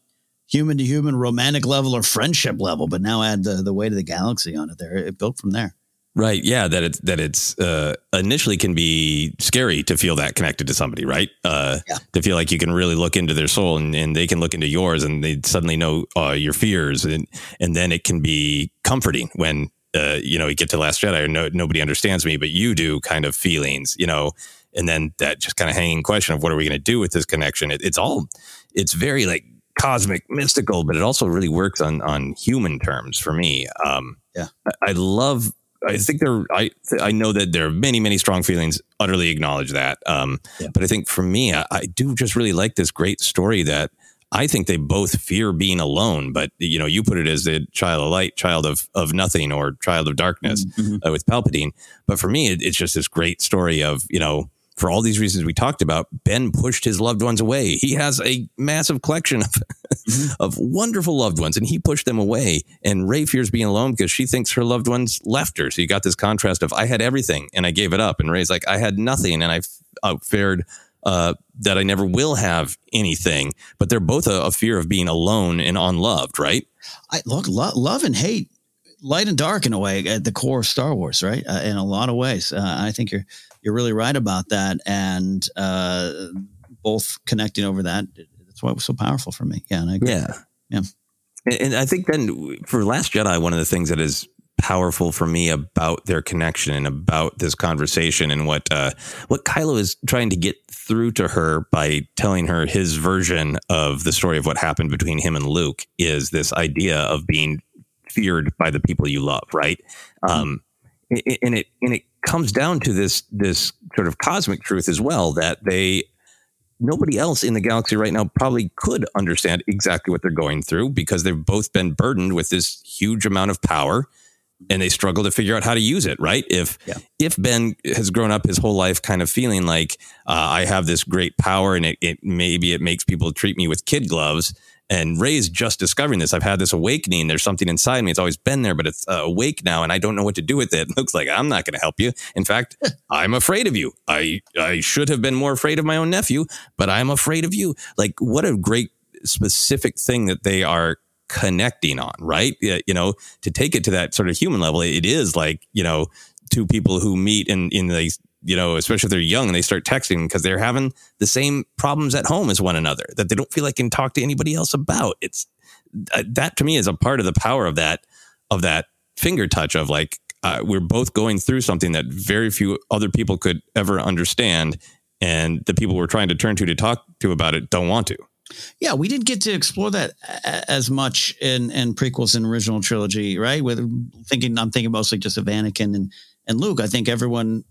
human to human romantic level or friendship level. But now add the the weight of the galaxy on it. There, it built from there. Right. Yeah. That it's that it's uh, initially can be scary to feel that connected to somebody, right? Uh, yeah. To feel like you can really look into their soul and, and they can look into yours and they suddenly know uh, your fears and and then it can be comforting when uh, you know you get to Last Jedi or no, nobody understands me, but you do kind of feelings, you know, and then that just kind of hanging question of what are we going to do with this connection? It, it's all it's very like cosmic, mystical, but it also really works on on human terms for me. Um, yeah, I, I love I think there. I I know that there are many many strong feelings. Utterly acknowledge that. Um, yeah. But I think for me, I, I, do just really like this great story that I think they both fear being alone. But you know, you put it as the child of light, child of of nothing, or child of darkness mm-hmm. uh, with Palpatine. But for me, it, it's just this great story of you know for all these reasons we talked about, Ben pushed his loved ones away. He has a massive collection of, mm-hmm. of wonderful loved ones, and he pushed them away. And Rey fears being alone because she thinks her loved ones left her. So you got this contrast of I had everything and I gave it up, and Rey's like I had nothing and I uh, fared uh, that I never will have anything. But they're both a, a fear of being alone and unloved, right? I look lo- love and hate, light and dark in a way at the core of Star Wars, right? Uh, in a lot of ways, uh, I think you're you're really right about that. And uh, both connecting over that, that's why it was so powerful for me. Yeah. And I agree. Yeah. Yeah. And I think then for Last Jedi, one of the things that is powerful for me about their connection and about this conversation and what uh, what Kylo is trying to get through to her by telling her his version of the story of what happened between him and Luke is this idea of being feared by the people you love, right? Mm-hmm. Um, and it and it comes down to this this sort of cosmic truth as well that they nobody else in the galaxy right now probably could understand exactly what they're going through because they've both been burdened with this huge amount of power and they struggle to figure out how to use it right if yeah. if ben has grown up his whole life kind of feeling like uh, i have this great power and it, it maybe it makes people treat me with kid gloves and Rey's just discovering this. I've had this awakening. There's something inside me. It's always been there, but it's uh, awake now, and I don't know what to do with it. it *laughs* looks like I'm not going to help you. In fact, I'm afraid of you. I I should have been more afraid of my own nephew, but I'm afraid of you. Like, what a great specific thing that they are connecting on, right? You know, to take it to that sort of human level, it is like you know two people who meet in in the you know, especially if they're young and they start texting because they're having the same problems at home as one another that they don't feel like can talk to anybody else about. It's uh, that to me is a part of the power of that of that finger touch of like uh, we're both going through something that very few other people could ever understand, and the people we're trying to turn to to talk to about it don't want to. Yeah, we didn't get to explore that as much in, in prequels and original trilogy, right? With thinking, I'm thinking mostly just of Anakin and and Luke. I think everyone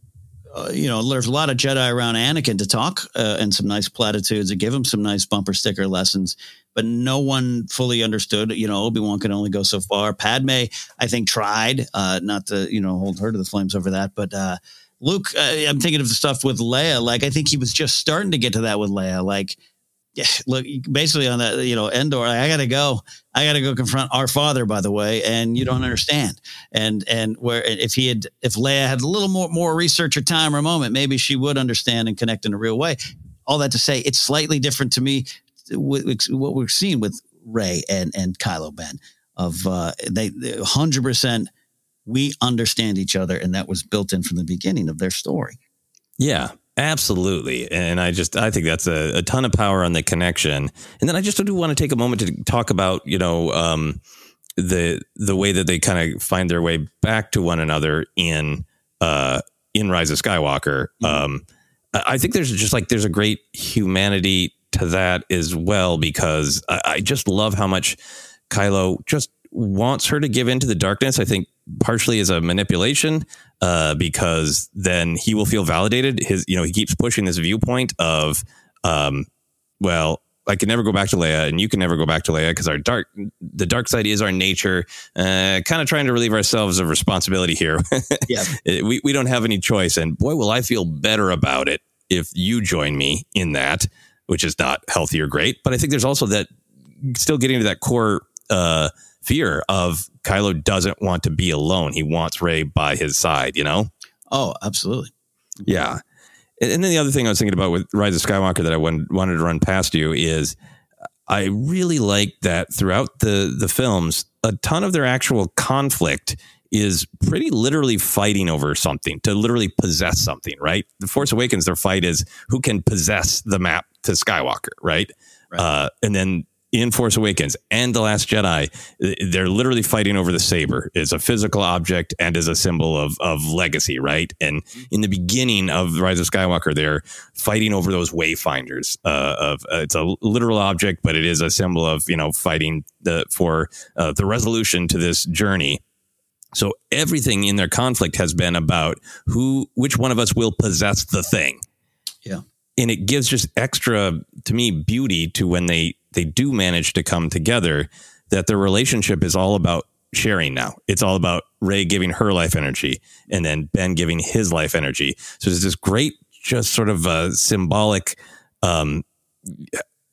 uh, you know, there's a lot of Jedi around Anakin to talk uh, and some nice platitudes and give him some nice bumper sticker lessons, but no one fully understood. You know, Obi Wan can only go so far. Padme, I think, tried uh, not to you know hold her to the flames over that, but. Uh, Luke, uh, I'm thinking of the stuff with Leia. Like, I think he was just starting to get to that with Leia. Like, yeah, look, basically on that, you know, Endor, I got to go. I got to go confront our father, by the way, and you don't understand. And and where if he had, if Leia had a little more more research or time or moment, maybe she would understand and connect in a real way. All that to say, it's slightly different to me with, with what we're seeing with Rey and and Kylo Ben. Of uh, they hundred percent, we understand each other, and that was built in from the beginning of their story. Yeah, Absolutely. And I just, I think that's a, a, ton of power on the connection. And then I just do want to take a moment to talk about, you know, um, the, the way that they kind of find their way back to one another in, uh, in Rise of Skywalker. Mm-hmm. Um, I think there's just like, there's a great humanity to that as well, because I, I just love how much Kylo just wants her to give into the darkness. I think partially as a manipulation, uh, because then he will feel validated. His, you know, he keeps pushing this viewpoint of, um, well, I can never go back to Leia, and you can never go back to Leia because our dark, the dark side is our nature. Uh, kind of trying to relieve ourselves of responsibility here. *laughs* yeah, we we don't have any choice, and boy, will I feel better about it if you join me in that, which is not healthy or great. But I think there's also that still getting to that core uh, fear of Kylo doesn't want to be alone. He wants Rey by his side, you know? Oh, absolutely. Yeah. And, then the other thing I was thinking about with Rise of Skywalker that I wanted, wanted to run past you is I really like that throughout the, the films, a ton of their actual conflict is pretty literally fighting over something to literally possess something, right? The Force Awakens, their fight is who can possess the map to Skywalker, right? right. Uh, and then in Force Awakens and The Last Jedi, they're literally fighting over the saber. It's a physical object and is a symbol of of legacy, right? And in the beginning of Rise of Skywalker, they're fighting over those wayfinders. Uh, of uh, it's a literal object, but it is a symbol of you know fighting the for uh, the resolution to this journey. So everything in their conflict has been about who, which one of us will possess the thing. Yeah, and it gives just extra to me beauty to when they they do manage to come together, that their relationship is all about sharing now. It's all about Rey giving her life energy and then Ben giving his life energy. So there's this great, just sort of uh, symbolic, um,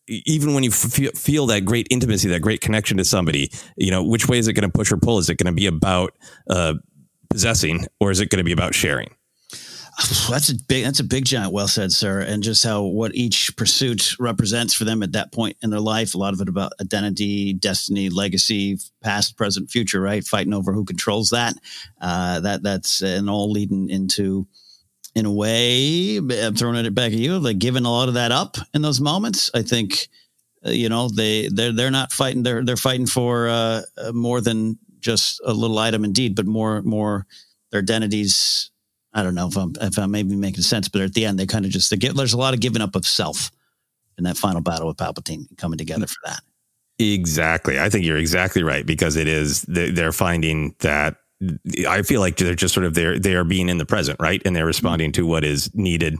even when you f- feel that great intimacy, that great connection to somebody, you know, which way is it going to push or pull? Is it going to be about uh, possessing or is it going to be about sharing? *sighs* That's a big. That's a big giant. Well said, sir. And just how what each pursuit represents for them at that point in their life. A lot of it about identity, destiny, legacy, past, present, future. Right, fighting over who controls that. Uh, that that's and all leading into, in a way, I'm throwing it back at you. Like giving a lot of that up in those moments. I think, uh, you know, they they're they're not fighting. They're they're fighting for uh, more than just a little item, indeed, but more more their identities I don't know if I'm if I'm maybe making sense, but at the end they kind of just they get there's a lot of giving up of self in that final battle with Palpatine coming together for that. Exactly. I think you're exactly right because it is they're finding that I feel like they're just sort of they're they are being in the present, right? And they're responding to what is needed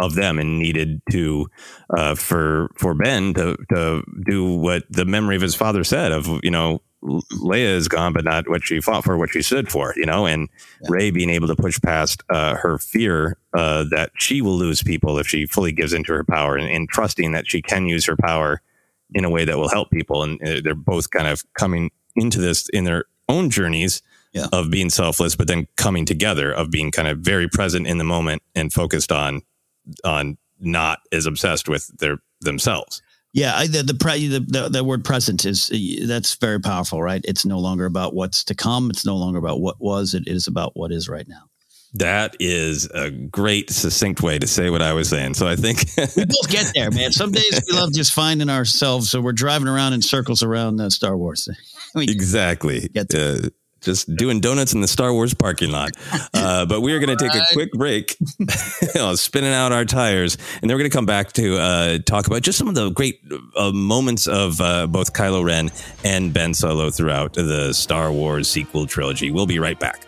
of them and needed to uh, for for Ben to to do what the memory of his father said of you know Leia is gone, but not what she fought for, what she stood for, you know, and yeah. Rey being able to push past uh, her fear uh, that she will lose people if she fully gives into her power and, and, trusting that she can use her power in a way that will help people. And uh, they're both kind of coming into this in their own journeys yeah. of being selfless, but then coming together of being kind of very present in the moment and focused on, on not as obsessed with their themselves. Yeah, I, the the, pre, the, the the word present is that's very powerful, right? It's no longer about what's to come. It's no longer about what was. It is about what is right now. That is a great, succinct way to say what I was saying. So I think *laughs* we both get there, man. Some days we love just finding ourselves. So we're driving around in circles around uh, Star Wars. *laughs* exactly. Get uh, just doing donuts in the Star Wars parking lot. Uh, but we are going to take a quick break, *laughs* spinning out our tires, and then we're going to come back to uh, talk about just some of the great uh, moments of uh, both Kylo Ren and Ben Solo throughout the Star Wars sequel trilogy. We'll be right back.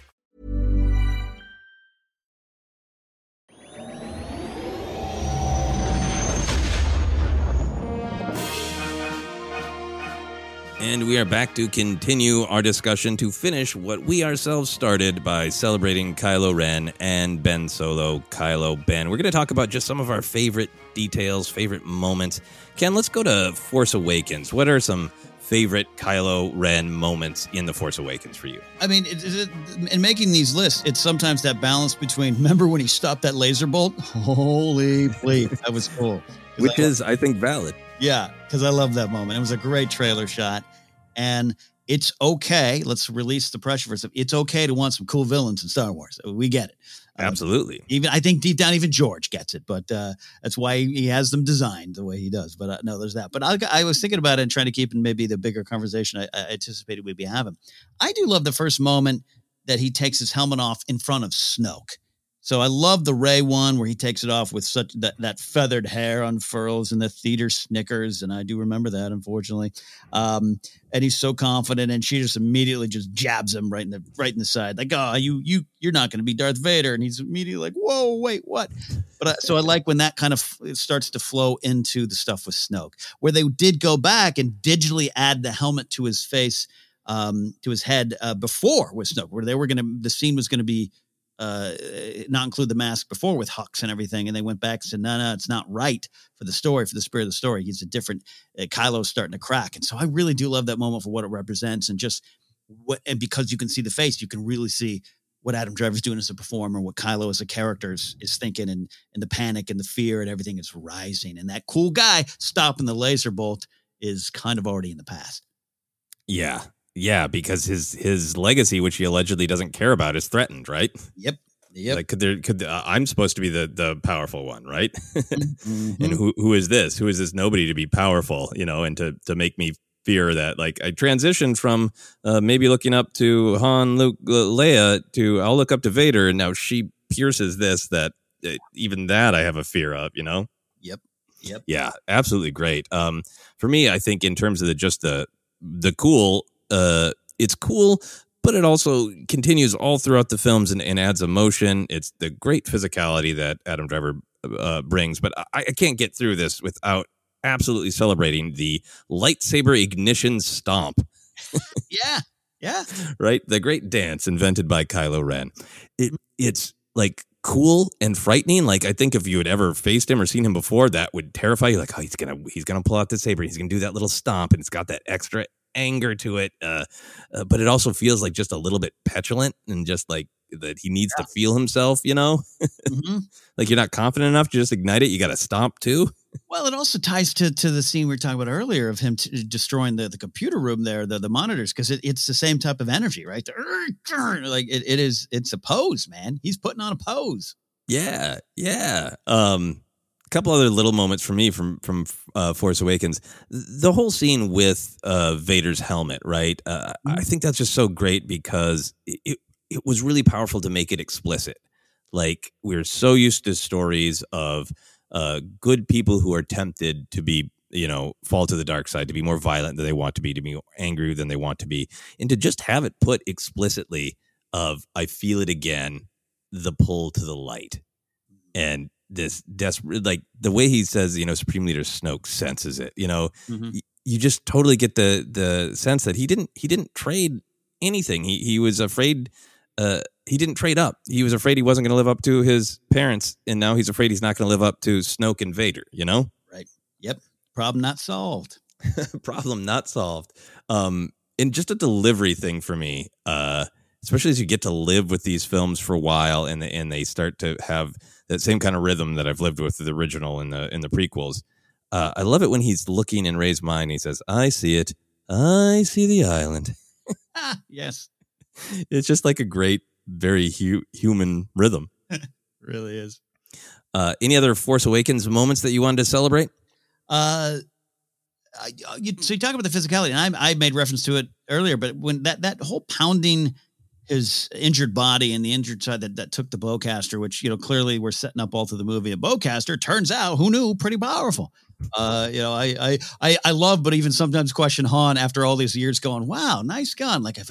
And we are back to continue our discussion to finish what we ourselves started by celebrating Kylo Ren and Ben Solo, Kylo Ben. We're going to talk about just some of our favorite details, favorite moments. Ken, let's go to Force Awakens. What are some favorite Kylo Ren moments in The Force Awakens for you? I mean, it, it, in making these lists, it's sometimes that balance between remember when he stopped that laser bolt? *laughs* Holy bleep, that was cool. Which I, is, I think, valid. Yeah, because I love that moment. It was a great trailer shot. And it's okay. Let's release the pressure for some. It's okay to want some cool villains in Star Wars. We get it. Um, Absolutely. Even I think deep down, even George gets it, but uh, that's why he has them designed the way he does. But uh, no, there's that. But I, I, was thinking about it and trying to keep in maybe the bigger conversation I, I anticipated we'd be having. I do love the first moment that he takes his helmet off in front of Snoke So I love the Rey one where he takes it off with such that, that feathered hair unfurls and the theater snickers. And I do remember that, unfortunately. Um, and he's so confident, and she just immediately just jabs him right in the right in the side, like, "Oh, you you you're not going to be Darth Vader." And he's immediately like, "Whoa, wait, what?" But I, so I like when that kind of it starts to flow into the stuff with Snoke, where they did go back and digitally add the helmet to his face, um, to his head uh, before with Snoke, where they were going to the scene was going to be uh, not include the mask before with Hux and everything. And they went back and said, no, no, it's not right for the story, for the spirit of the story. He's a different, uh, Kylo's starting to crack. And so I really do love that moment for what it represents. And just what, and because you can see the face, you can really see what Adam Driver's doing as a performer, what Kylo as a character is, is thinking, and, and the panic and the fear and everything is rising. And that cool guy stopping the laser bolt is kind of already in the past. Yeah. Yeah, because his his legacy, which he allegedly doesn't care about, is threatened, right? Yep. Yep. Like, could there could uh, I'm supposed to be the the powerful one, right? *laughs* mm-hmm. And who who is this? Who is this nobody to be powerful? You know, and to to make me fear that like I transitioned from uh, maybe looking up to Han, Luke, Leia to I'll look up to Vader, and now she pierces this that uh, even that I have a fear of. You know. Yep. Yep. Yeah, absolutely great. Um, for me, I think in terms of the just the the cool uh, it's cool, but it also continues all throughout the films and, and adds emotion. It's the great physicality that Adam Driver uh, brings. But I, I can't get through this without absolutely celebrating the lightsaber ignition stomp. *laughs* yeah, yeah. Right, the great dance invented by Kylo Ren. It it's like cool and frightening. Like I think if you had ever faced him or seen him before, that would terrify you. Like, oh, he's gonna he's gonna pull out the saber. He's gonna do that little stomp, and it's got that extra anger to it, uh, uh, but it also feels like just a little bit petulant and just like that he needs yeah. to feel himself. You know, mm-hmm. *laughs* like you're not confident enough to just ignite it. You got to stomp too. Well, it also ties to to the scene we were talking about earlier of him t- destroying the, the computer room there, the the monitors, because it, it's the same type of energy, right? *laughs* Like it, it is, it's a pose, man. He's putting on a pose. Yeah, yeah. Um, couple other little moments for me from from uh, Force Awakens. The whole scene with uh, Vader's helmet, right? Uh, I mm-hmm. think that's just so great because it it was really powerful to make it explicit. Like we're so used to stories of uh, good people who are tempted to be, you know, fall to the dark side, to be more violent than they want to be, to be angry than they want to be, and to just have it put explicitly of "I feel it again," the pull to the light, and this desperate like the way he says you know supreme leader snoke senses it you know? Mm-hmm. y- you just totally get the the sense that he didn't he didn't trade anything. He he was afraid uh he didn't trade up. He was afraid he wasn't going to live up to his parents and now he's afraid he's not going to live up to snoke and vader you know? Right. Yep. Problem not solved. *laughs* Problem not solved. Um and just a delivery thing for me uh especially as you get to live with these films for a while and and they start to have that same kind of rhythm that I've lived with the original and the in the prequels. Uh, I love it when he's looking in Rey's mind. He says, "I see it. I see the island." *laughs* yes, it's just like a great, very hu- human rhythm. *laughs* really is. Uh, any other Force Awakens moments that you wanted to celebrate? Uh, I, uh, you, so you talk about the physicality, and I, I made reference to it earlier, but when that that whole pounding his injured body and the injured side that, that took the bowcaster, which, you know, clearly we're setting up all through the movie. A bowcaster turns out, who knew, pretty powerful. Uh, you know, I, I, I, I love, but even sometimes question Han after all these years going, wow, nice gun. Like *laughs* I've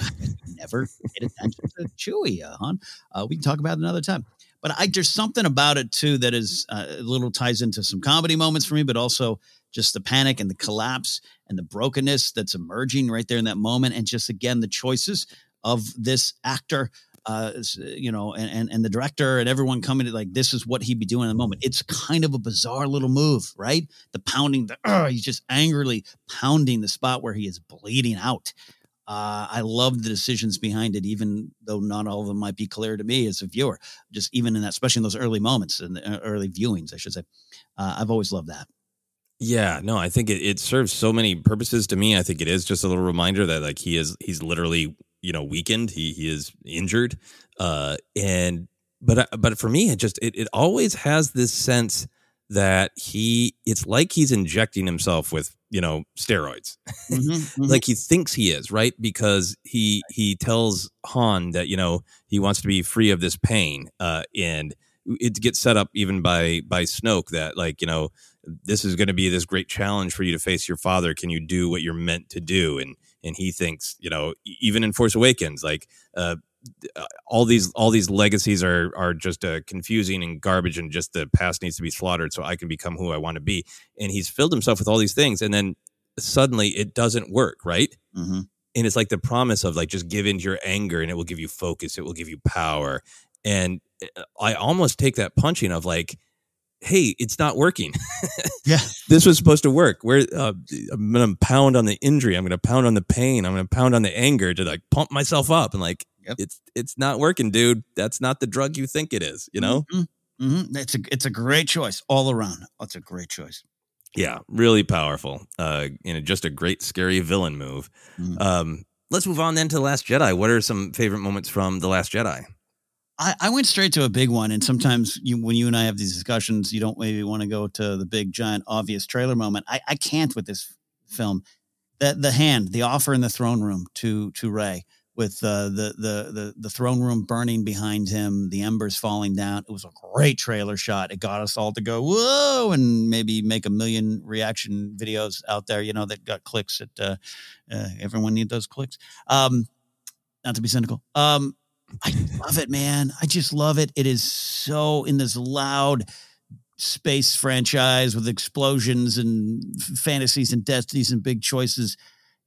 never paid attention to Chewie, uh, Han. Uh, we can talk about it another time. But I, there's something about it too that is uh, a little ties into some comedy moments for me, but also just the panic and the collapse and the brokenness that's emerging right there in that moment. And just again, the choices of this actor uh, you know, and, and and the director and everyone coming to like this is what he'd be doing in the moment. It's kind of a bizarre little move, right? The pounding, the uh, *clears throat* he's just angrily pounding the spot where he is bleeding out. Uh, I love the decisions behind it, even though not all of them might be clear to me as a viewer. Just even in that, especially in those early moments and uh, early viewings, I should say. Uh, I've always loved that. Yeah, no, I think it, it serves so many purposes to me. I think it is just a little reminder that like he is he's literally you know weakened. He he is injured, uh, and but uh, but for me, it just it, it always has this sense that he it's like he's injecting himself with you know steroids. Mhm, *laughs* mhm. like he thinks he is right? Because he he tells han that you know he wants to be free of this pain uh and it gets set up even by by snoke that like you know this is going to be this great challenge for you to face your father. Can you do what you're meant to do? And and he thinks you know even in force awakens like uh uh, all these all these legacies are are just uh, confusing and garbage and just the past needs to be slaughtered so I can become who I want to be. And he's filled himself with all these things and then suddenly it doesn't work right? Mhm. and it's like the promise of like just give into your anger and it will give you focus it will give you power. And uh, I almost take that punching of like hey it's not working *laughs* Yeah. this was supposed to work where uh, i'm gonna pound on the injury i'm gonna pound on the pain i'm gonna pound on the anger to like pump myself up and like Yep. it's it's not working dude that's not the drug you think it is you know Mhm, mhm. It's a it's a great choice all around. It's a great choice. yeah really powerful uh you know just a great scary villain move Mhm. um let's move on then to the last jedi what are some favorite moments from the last jedi I, I went straight to a big one, and sometimes you, when you and I have these discussions, you don't maybe want to go to the big, giant, obvious trailer moment. I, I can't with this film. The the hand, the offer in the throne room to to Rey with uh, the the the the throne room burning behind him, the embers falling down. It was a great trailer shot. It got us all to go whoa, and maybe make a million reaction videos out there. You know that got clicks. That uh, uh, everyone needs those clicks. Um, not to be cynical. Um, I love it, man. I just love it. It is so in this loud space franchise with explosions and fantasies and destinies and big choices.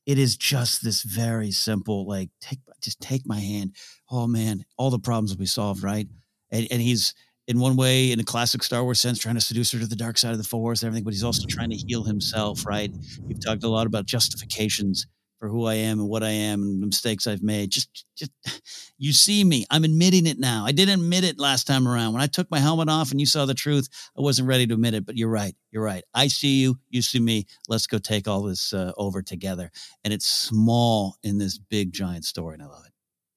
It is just this very simple, like take just take my hand. Oh man, all the problems will be solved, right? And, and he's in one way, in a classic Star Wars sense, trying to seduce her to the dark side of the Force and everything, but he's also trying to heal himself, right? You've talked a lot about justifications for who I am and what I am and the mistakes I've made. Just, just you see me. I'm admitting it now. I didn't admit it last time around. When I took my helmet off and you saw the truth, I wasn't ready to admit it. But you're right. You're right. I see you. You see me. Let's go take all this uh, over together. And it's small in this big giant story, and I love it.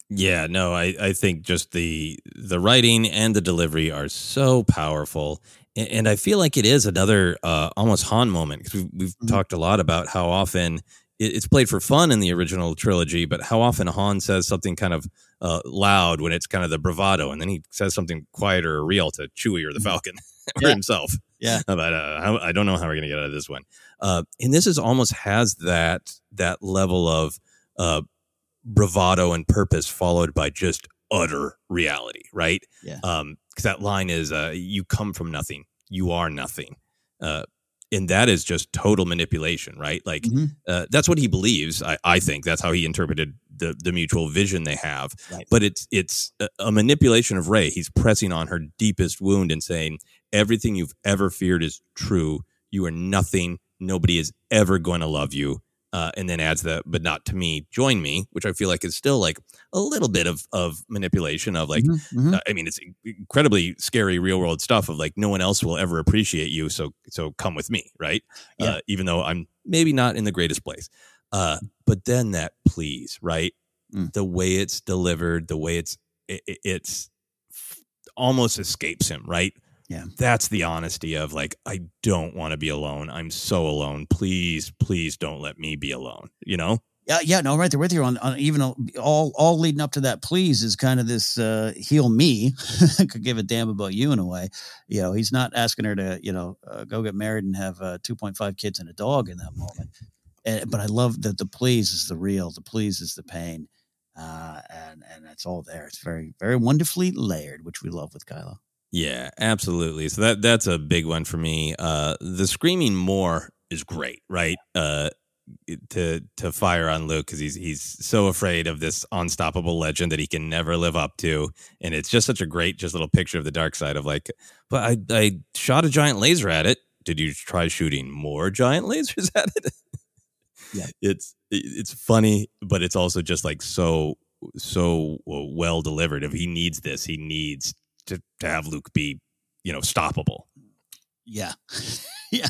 Yeah, no, I, I think just the the writing and the delivery are so powerful, and, and I feel like it is another uh, almost Han moment because we've, we've Mhm. talked a lot about how often it's played for fun in the original trilogy, but how often Han says something kind of uh, loud when it's kind of the bravado, and then he says something quieter or real to Chewie or the Mhm. Falcon *laughs* or Yeah. himself. Yeah. But uh, I don't know how we're gonna get out of this one. Uh, and this is almost has that that level of uh, bravado and purpose followed by just utter reality, right? Yeah. Um, because that line is, uh, "You come from nothing, you are nothing," uh, and that is just total manipulation, right? Like Mhm. uh, that's what he believes. I, I think that's how he interpreted the the mutual vision they have. Right. But it's it's a, a manipulation of Rey. He's pressing on her deepest wound and saying everything you've ever feared is true. You are nothing. Nobody is ever going to love you. Uh, and then adds the but not to me, join me, which I feel like is still like a little bit of of manipulation of like Mhm, mhm. uh, I mean, it's incredibly scary real world stuff of like no one else will ever appreciate you, so so come with me, right? Yeah. Uh, even though I'm maybe not in the greatest place, uh, but then that please, right? Mm. The way it's delivered, the way it's it, it- it's almost escapes him, right? Yeah. That's the honesty of like, I don't want to be alone. I'm so alone. Please, please don't let me be alone. You know? Yeah, yeah, no, right there with you on, on even all all leading up to that. Please is kind of this uh, heal me. *laughs* Could give a damn about you in a way. You know, he's not asking her to you know uh, go get married and have uh, two point five kids and a dog in that moment. And, but I love that the please is the real. The please is the pain, uh, and and it's all there. It's very very wonderfully layered, which we love with Kylo. Yeah, absolutely. So that that's a big one for me. Uh the screaming more is great, right? Uh to to fire on Luke because he's he's so afraid of this unstoppable legend that he can never live up to, and it's just such a great just little picture of the dark side of like, but I I shot a giant laser at it. Did you try shooting more giant *laughs* lasers at it? Yeah. it's it's funny, but it's also just like so so well delivered. If he needs this, he needs to to have Luke be you know stoppable. Yeah, *laughs* yeah.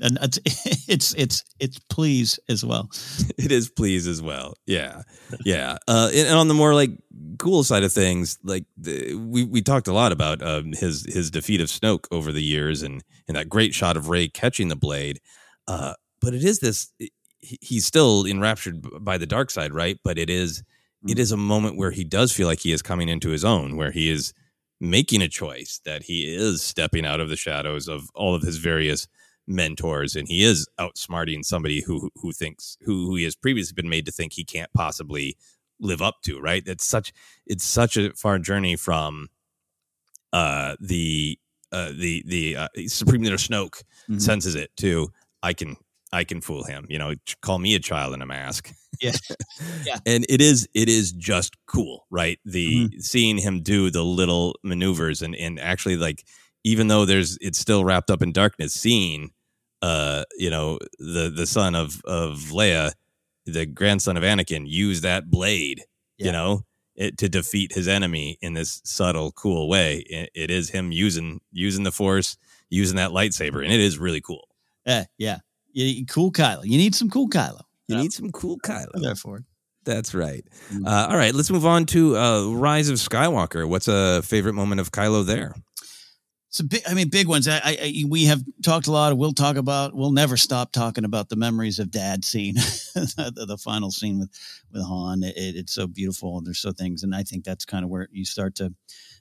and it's *laughs* it's it's it's please as well. *laughs* it is please as well. Yeah, yeah. Uh, and, on the more like cool side of things, like the, we we talked a lot about um, his his defeat of Snoke over the years, and and that great shot of Rey catching the blade. Uh, but it is this. He's still enraptured by the dark side, right? But it is it Mm-hmm. a moment where he does feel like he is coming into his own, where he is making a choice that he is stepping out of the shadows of all of his various mentors and he is outsmarting somebody who who thinks who who he has previously been made to think he can't possibly live up to right it's such it's such a far journey from uh the uh the the uh, supreme leader snoke Mhm. senses it to i can i can fool him you know call me a child in a mask *laughs* Yeah. Yeah. and it is it is just cool right the seeing him do the little maneuvers and and actually like even though there's it's still wrapped up in darkness seeing uh you know the the son of of leia the grandson of anakin use that blade Yeah. you know it, to defeat his enemy in this subtle cool way it, it is him using using the force using that lightsaber and it is really cool Yeah, yeah. You, cool Kylo. You need some cool Kylo. you need some cool kylo I'm there for it. That's right. Mm. Uh, all right, let's move on to uh, Rise of Skywalker. What's a favorite moment of Kylo there? So big, I mean, big ones. I, I, I- we have talked a lot. We'll talk about. We'll never stop talking about the memories of Dad scene, *laughs* the, the final scene with with Han. It, it's so beautiful, and there's so things, and I think that's kind of where you start to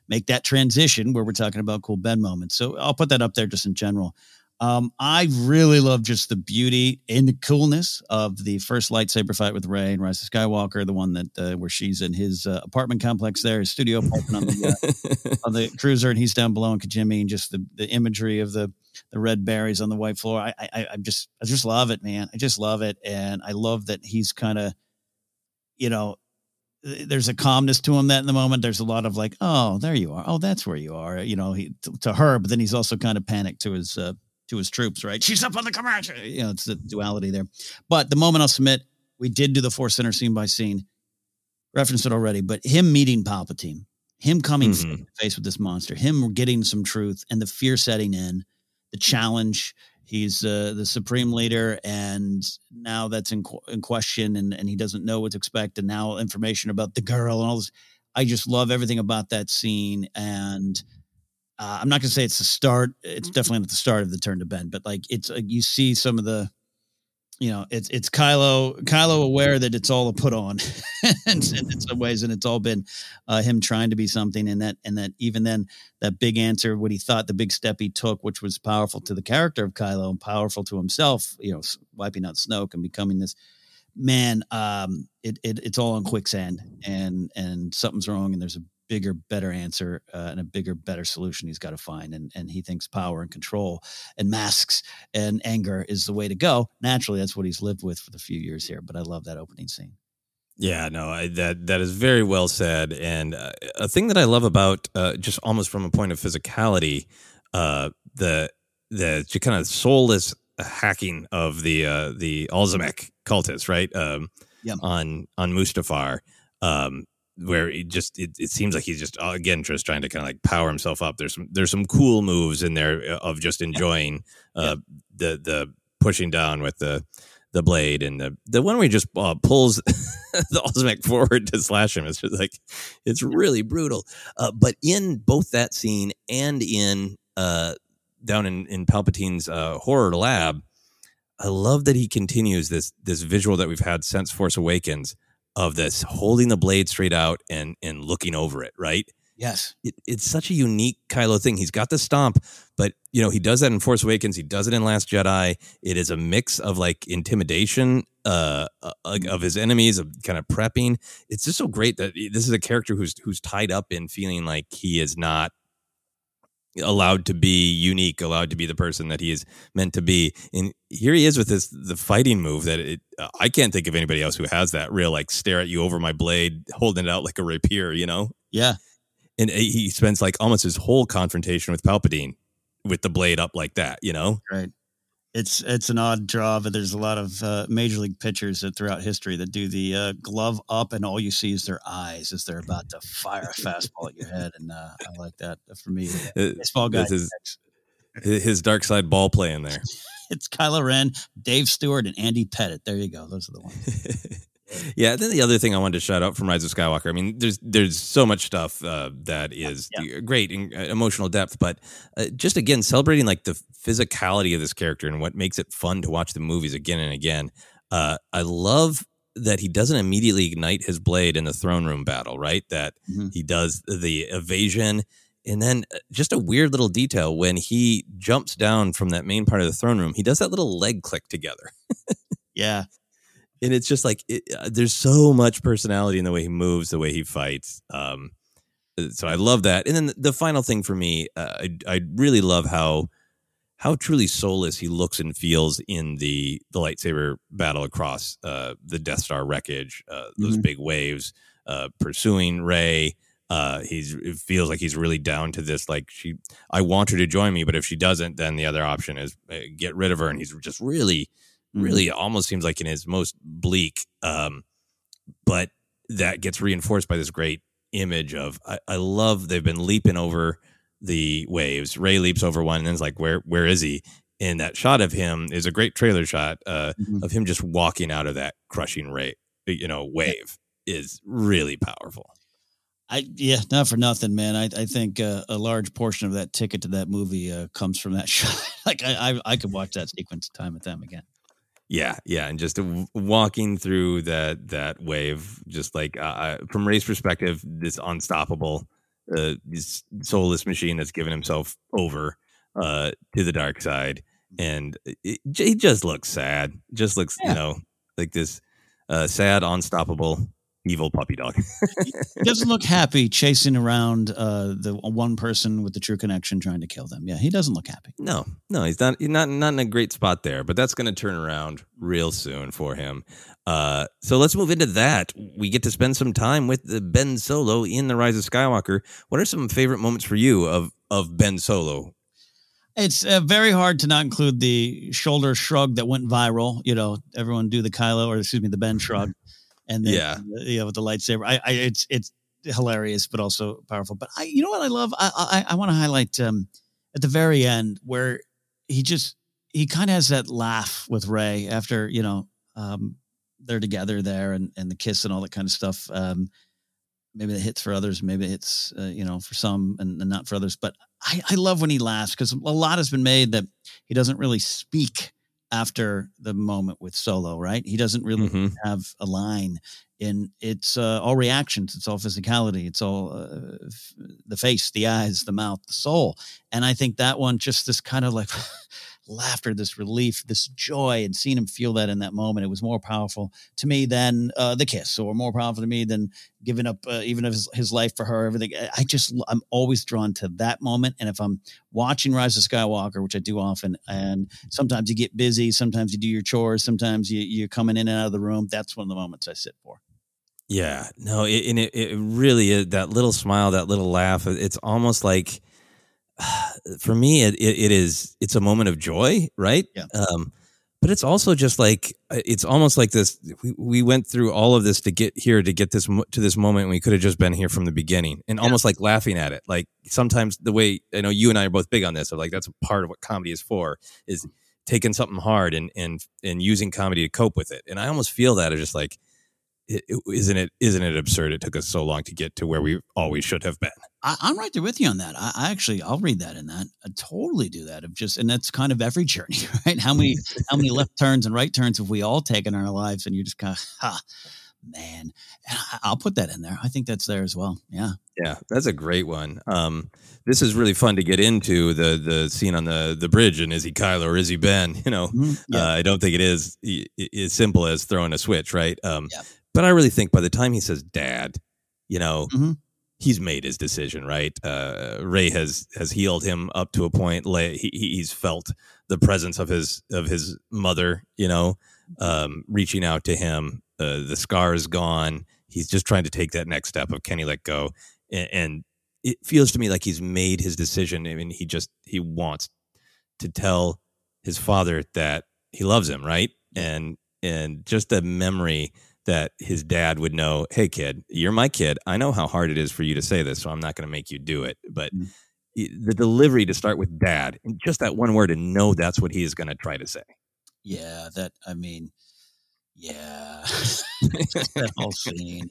make that transition where we're talking about cool Ben moments. So I'll put that up there just in general. Um, I really love just the beauty and the coolness of the first lightsaber fight with Rey and Rise of Skywalker, the one that uh, where she's in his uh, apartment complex there, his studio apartment on the uh, *laughs* on the cruiser, and he's down below in Kijimi, and just the, the imagery of the the red berries on the white floor. I I I just I just love it, man. I just love it, and I love that he's kind of, you know, there's a calmness to him that in the moment. There's a lot of like, oh, there you are. Oh, that's where you are. You know, he to, to her, but then he's also kind of panicked to his uh, to his troops. Right? She's up on the commercial. You know, it's the duality there. But the moment I'll submit, we did do the Force Center scene by scene. Referenced it already, but him meeting Palpatine, him coming Mhm. face to face with this monster, him getting some truth, and the fear setting in, the challenge. He's uh, the supreme leader, and now that's in, qu- in question, and, and he doesn't know what to expect. And now information about the girl and all this. I just love everything about that scene, and uh, I'm not going to say it's the start. It's definitely not the start of the turn to Ben, but like it's uh, you see some of the, you know, it's it's Kylo Kylo aware that it's all a put on, *laughs* in, in some ways, and it's all been uh, him trying to be something, and that and that even then that big answer, what he thought the big step he took, which was powerful to the character of Kylo and powerful to himself, you know, wiping out Snoke and becoming this man. Um, it, it it's all on quicksand, and and something's wrong, and there's a bigger, better answer uh, and a bigger, better solution he's got to find, and and he thinks power and control and masks and anger is the way to go. Naturally, that's what he's lived with for the few years here. But I love that opening scene. Yeah, no, I, that that is very well said. And uh, a thing that I love about uh, just almost from a point of physicality, uh, the the kind of soulless hacking of the uh, the Alazmec cultists, right? Um, Yeah. On on Mustafar, um, where it just it, it seems like he's just uh, again just trying to kind of like power himself up. There's some there's some cool moves in there uh, of just enjoying uh, the the pushing down with the the blade and the the one where he just uh, pulls *laughs* the Alazmec forward to slash him. It's just like it's really brutal. Uh, but in both that scene and in uh, down in in Palpatine's uh, horror lab, I love that he continues this this visual that we've had since Force Awakens of this holding the blade straight out and and looking over it. Right. Yes. It, it's such a unique Kylo thing. He's got the stomp, but you know he does that in Force Awakens. He does it in Last Jedi. It is a mix of like intimidation uh, uh, of his enemies, of kind of prepping. It's just so great that this is a character who's who's tied up in feeling like he is not allowed to be unique, allowed to be the person that he is meant to be. And here he is with this the fighting move that it, uh, I can't think of anybody else who has that real like stare at you over my blade, holding it out like a rapier. You know. Yeah. And he spends like almost his whole confrontation with Palpatine with the blade up like that, you know? Right. It's it's an odd draw, but there's a lot of uh, major league pitchers that throughout history that do the uh, glove up, and all you see is their eyes as they're about to fire a fastball at your head, and uh, I like that. For me, Uh, baseball guy. His, his dark side ball play in there. *laughs* it's Kylo Ren, Dave Stewart, and Andy Pettitte. There you go. Those are the ones. *laughs* yeah. Then the other thing I wanted to shout out from Rise of Skywalker. I mean, there's there's so much stuff uh, that is Yeah. great in uh, emotional depth, but uh, just again celebrating like the physicality of this character and what makes it fun to watch the movies again and again. Uh, I love that he doesn't immediately ignite his blade in the throne room battle. Right, that Mhm. he does the evasion. And then uh, just a weird little detail when he jumps down from that main part of the throne room, he does that little leg click together. *laughs* Yeah. And it's just like it, uh, there's so much personality in the way he moves, the way he fights. Um, uh, so I love that. And then the final thing for me, uh, I I really love how how truly soulless he looks and feels in the the lightsaber battle across uh, the Death Star wreckage, uh, those Mhm. big waves uh, pursuing Rey. Uh, he's it feels like he's really down to this. Like she, I want her to join me, but if she doesn't, then the other option is uh, get rid of her. And he's just really really almost seems like in his most bleak um but that gets reinforced by this great image of I, I love they've been leaping over the waves Rey leaps over one and it's like where where is he and that shot of him is a great trailer shot uh Mhm. of him just walking out of that crushing ray you know wave is really powerful I yeah, not for nothing, man. I I think uh, a large portion of that ticket to that movie uh, comes from that *laughs* shot. like I, I I could watch that sequence time and time again. Yeah, yeah, and just walking through that that wave, just like uh, from Rey's perspective, this unstoppable, uh, this soulless machine that's given himself over uh, to the dark side, and it, he just looks sad. Just looks, Yeah. you know, like this uh, sad, unstoppable, evil puppy dog. *laughs* He doesn't look happy chasing around uh, the one person with the true connection trying to kill them. Yeah, he doesn't look happy. No, no, he's not. He's not not in a great spot there, but that's going to turn around real soon for him. Uh, so let's move into that. We get to spend some time with the Ben Solo in the Rise of Skywalker. What are some favorite moments for you of of Ben Solo? It's uh, very hard to not include the shoulder shrug that went viral. You know, everyone do the Kylo or excuse me, the Ben shrug, *laughs* and then Yeah. you know with the lightsaber. I, I it's it's hilarious, but also powerful. But I, you know what I love? I I, I want to highlight um, at the very end where he just he kind of has that laugh with Rey after you know um, they're together there and and the kiss and all that kind of stuff. Um, maybe it hits for others, maybe it hits uh, you know for some and, and not for others. But I, I love when he laughs because a lot has been made that he doesn't really speak after the moment with Solo, right? He doesn't really Mhm. have a line. And it's uh, all reactions. It's all physicality. It's all uh, f- the face, the eyes, the mouth, the soul. And I think that one, just this kind of like *laughs* laughter, this relief, this joy, and seeing him feel that in that moment, it was more powerful to me than uh, the kiss, or more powerful to me than giving up uh, even his, his life for her. Everything. I- just, I'm always drawn to that moment. And if I'm watching Rise of Skywalker, which I do often, and sometimes you get busy, sometimes you do your chores, sometimes you, you're coming in and out of the room. That's one of the moments I sit for. Yeah, no, it, and it, it really is that little smile, that little laugh. It's almost like *sighs* for me, it, it, it is. It's a moment of joy, right? Yeah. Um, but it's also just like uh, it's almost like this. We, we went through all of this to get here, to get this to this moment. and We could have just been here from the beginning, and almost like laughing at it. Like sometimes the way I know you and I are both big on this. Like that's a part of what comedy is for is taking something hard and and and using comedy to cope with it. And I almost feel that of just like isn't it isn't it absurd it took us so long to get to where we always should have been I, I'm right there with you on that. I, I actually, I'll read that in that. I totally do that. Of just, and that's kind of every journey, *laughs* right? How many, how many left *laughs* turns and right turns have we all taken in our lives? And you just kind of, ha, man. And I, I'll put that in there. I think that's there as well. Yeah. yeah that's a great one um this is really fun to get into the the scene on the the bridge and is he Kylo or is he Ben *laughs* you know Mhm. Yeah. uh, I don't think it is as simple as throwing a switch right um Yeah. But I really think by the time he says dad you know Mhm. he's made his decision right? Uh Rey has has healed him up to a point he- he's felt the presence of his of his mother you know um reaching out to him. Uh, the scar is gone. He's just trying to take that next step of can he let go? And, and it feels to me like he's made his decision I mean he just he wants to tell his father that he loves him right? And and just the memory that his dad would know hey kid you're my kid i know how hard it is for you to say this so i'm not going to make you do it but Mm. the delivery to start with dad and just that one word and know that's what he is going to try to say. Yeah, that I mean, yeah, *laughs* that whole *laughs* scene.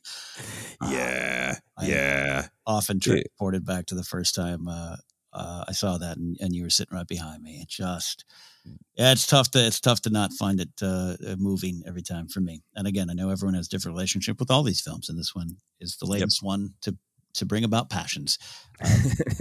Yeah, I yeah. Often transported back to the first time uh, uh, I saw that, and, and you were sitting right behind me. It just, yeah, it's tough to it's tough to not find it uh, uh, moving every time for me. And again, I know everyone has a different relationship with all these films, and this one is the latest one to to bring about passions. Uh,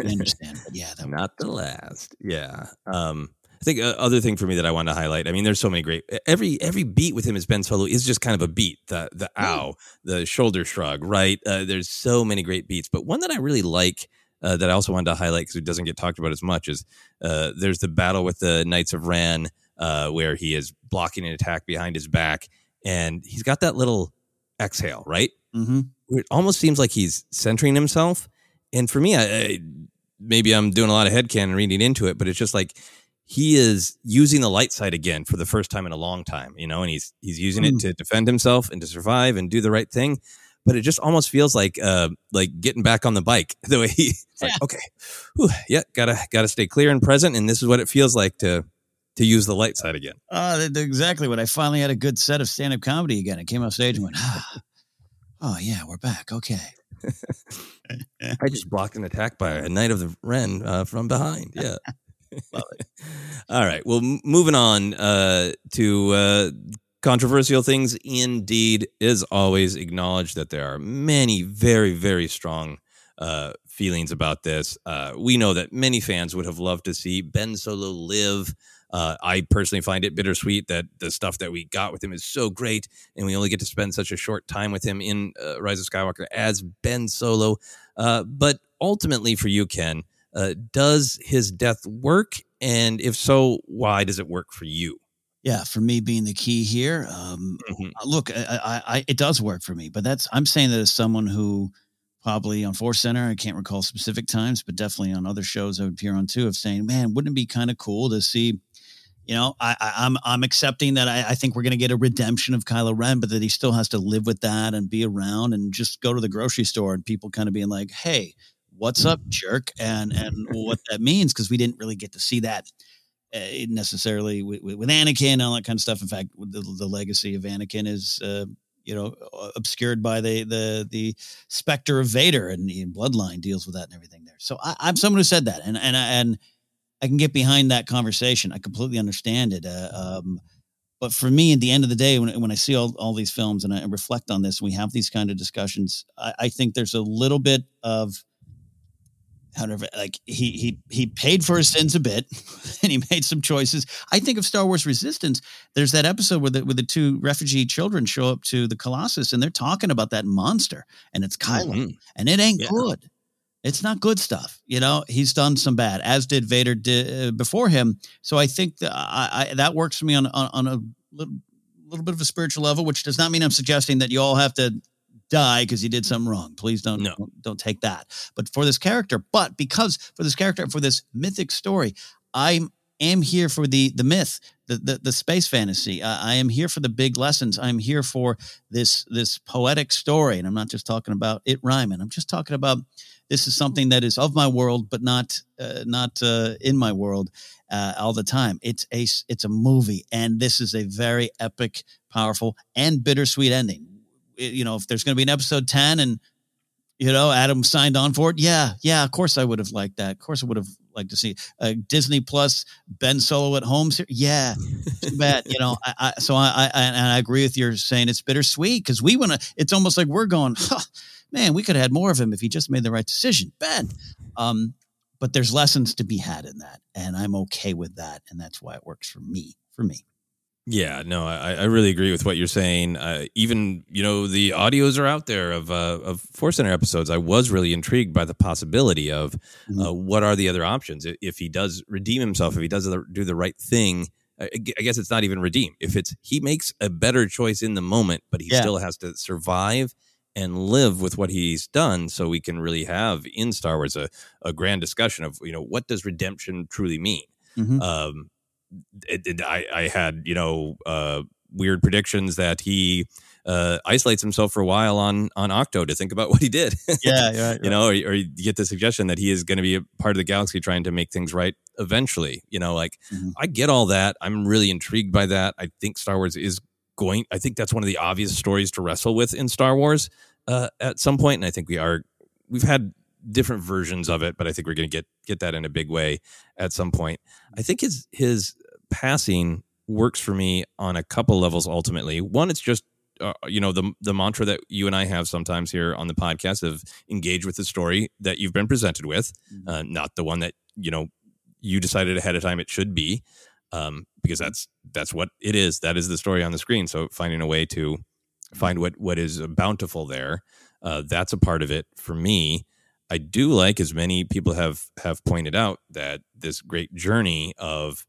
we *laughs* understand, but yeah, that Not the last. Yeah. Um, I think uh, other thing for me that I wanted to highlight. I mean, there's so many great. Every every beat with him as Ben Solo is just kind of a beat. The the ow, the shoulder shrug, right? Uh, there's so many great beats, but one that I really like uh, that I also wanted to highlight because it doesn't get talked about as much is uh, there's the battle with the Knights of Ren uh, where he is blocking an attack behind his back, and he's got that little exhale, right? Mm-hmm. It almost seems like he's centering himself. And for me, I, I maybe I'm doing a lot of headcanon reading into it, but it's just like he is using the light side again for the first time in a long time, you know, and he's he's using it Mm. to defend himself and to survive and do the right thing. But it just almost feels like uh like getting back on the bike. *laughs* The way he it's like, okay, whew, yeah, gotta gotta stay clear and present, and this is what it feels like to to use the light side again. Uh, exactly what I finally had a good set of stand up comedy again. I came off stage and went, ah, oh, yeah, we're back. Okay. *laughs* I just blocked an attack by a knight of the Ren uh, from behind. Yeah. *laughs* All right. Well, m- moving on uh, to uh, controversial things. Indeed, is always acknowledged that there are many very, very strong uh, feelings about this. Uh, we know that many fans would have loved to see Ben Solo live. Uh, I personally find it bittersweet that the stuff that we got with him is so great, and we only get to spend such a short time with him in uh, Rise of Skywalker as Ben Solo. Uh, but ultimately, for you, Ken, uh, does his death work? And if so, why does it work for you? Yeah, for me being the key here. Um, Look, I, I, I, it does work for me, but that's I'm saying that as someone who probably on Force Center, I can't recall specific times, but definitely on other shows I would appear on too, of saying, man, wouldn't it be kind of cool to see? You know, I, I, I'm I'm accepting that I, I think we're going to get a redemption of Kylo Ren, but that he still has to live with that and be around and just go to the grocery store and people kind of being like, "Hey, what's up, jerk?" and and what that means because we didn't really get to see that uh, necessarily with, with Anakin and all that kind of stuff. In fact, the, the legacy of Anakin is, uh, you know, obscured by the the the specter of Vader, and Bloodline deals with that and everything there. So I, I'm someone who said that, and and and I can get behind that conversation. I completely understand it. Uh, um, but for me, at the end of the day, when, when I see all, all these films and I reflect on this, we have these kind of discussions. I, I think there's a little bit of however like he he he paid for his sins a bit *laughs* and he made some choices. I think of star wars resistance. There's that episode where the where the two refugee children show up to the colossus and they're talking about that monster and it's kylo Mhm. and it ain't Yeah. good. It's not good stuff you know? He's done some bad as did vader did, uh, before him. So i think that I, I that works for me on on, on a little, little bit of a spiritual level which does not mean i'm suggesting that you all have to die because he did something wrong. Please don't, No. don't don't take that. But for this character but because for this character for this mythic story i am here for the the myth the the, the space fantasy. I, I am here for the big lessons. I'm here for this this poetic story. And i'm not just talking about it rhyming. I'm just talking about this is something that is of my world but not uh, not uh, in my world uh, all the time. It's a it's a movie. And this is a very epic powerful and bittersweet ending you know if there's going to be an episode 10 and you know adam signed on for it yeah yeah of course i would have liked that. Of course i would have liked to see uh, disney plus ben solo at home ser- yeah too *laughs* bad you know I, I so I, I and i agree with you saying it's bittersweet because we want to it's almost like we're going huh, man we could have had more of him if he just made the right decision. Ben um but there's lessons to be had in that and i'm okay with that and that's why it works for me for me Yeah, no, I, I really agree with what you're saying. Uh, even you know the audios are out there of uh, of Force Center episodes. I was really intrigued by the possibility of uh, what are the other options if he does redeem himself, if he does the, do the right thing. I I guess it's not even redeem. If it's he makes a better choice in the moment, but he Yeah. still has to survive and live with what he's done, so we can really have in Star Wars a, a grand discussion of you know what does redemption truly mean Mhm. um it, it- I, I had you know uh weird predictions that he uh, isolates himself for a while on on Ahch-To to think about *laughs* what he did. Yeah, *laughs* right, right. you know, or, or you get the suggestion that he is going to be a part of the galaxy trying to make things right eventually. You know, like Mm-hmm. I get all that. I'm really intrigued by that. I think Star Wars is going. I think that's one of the obvious stories to wrestle with in Star Wars uh, at some point, and I think we are. We've had different versions of it, but I think we're going to get get that in a big way at some point. I think his his passing works for me on a couple levels. Ultimately, one, it's just uh, you know the the mantra that you and I have sometimes here on the podcast of engage with the story that you've been presented with, uh, not the one that you know you decided ahead of time it should be, um, because that's that's what it is. That is the story on the screen. So finding a way to find what what is bountiful there, uh, that's a part of it for me. I do like, as many people have have pointed out, that this great journey of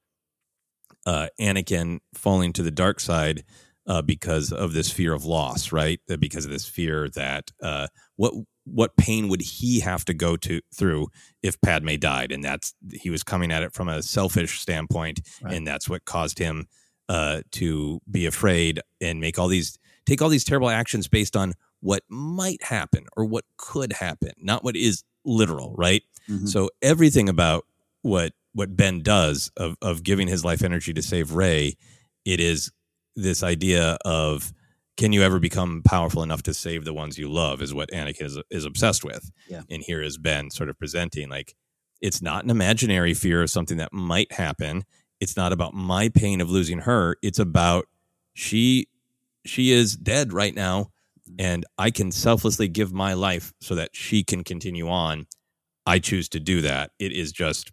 uh, Anakin falling to the dark side uh, because of this fear of loss, right? Because of this fear that uh, what what pain would he have to go to through if Padme died, and that's he was coming at it from a selfish standpoint, and that's what caused him uh, to be afraid and make all these take all these terrible actions based on what might happen or what could happen, not what is literal, right? Mm-hmm. So everything about what what Ben does of of giving his life energy to save Rey, it is this idea of can you ever become powerful enough to save the ones you love is what Anakin is, is obsessed with. Yeah. And here is Ben sort of presenting like it's not an imaginary fear of something that might happen. It's not about my pain of losing her. It's about she she is dead right now and I can selflessly give my life so that she can continue on. I choose to do that. It is just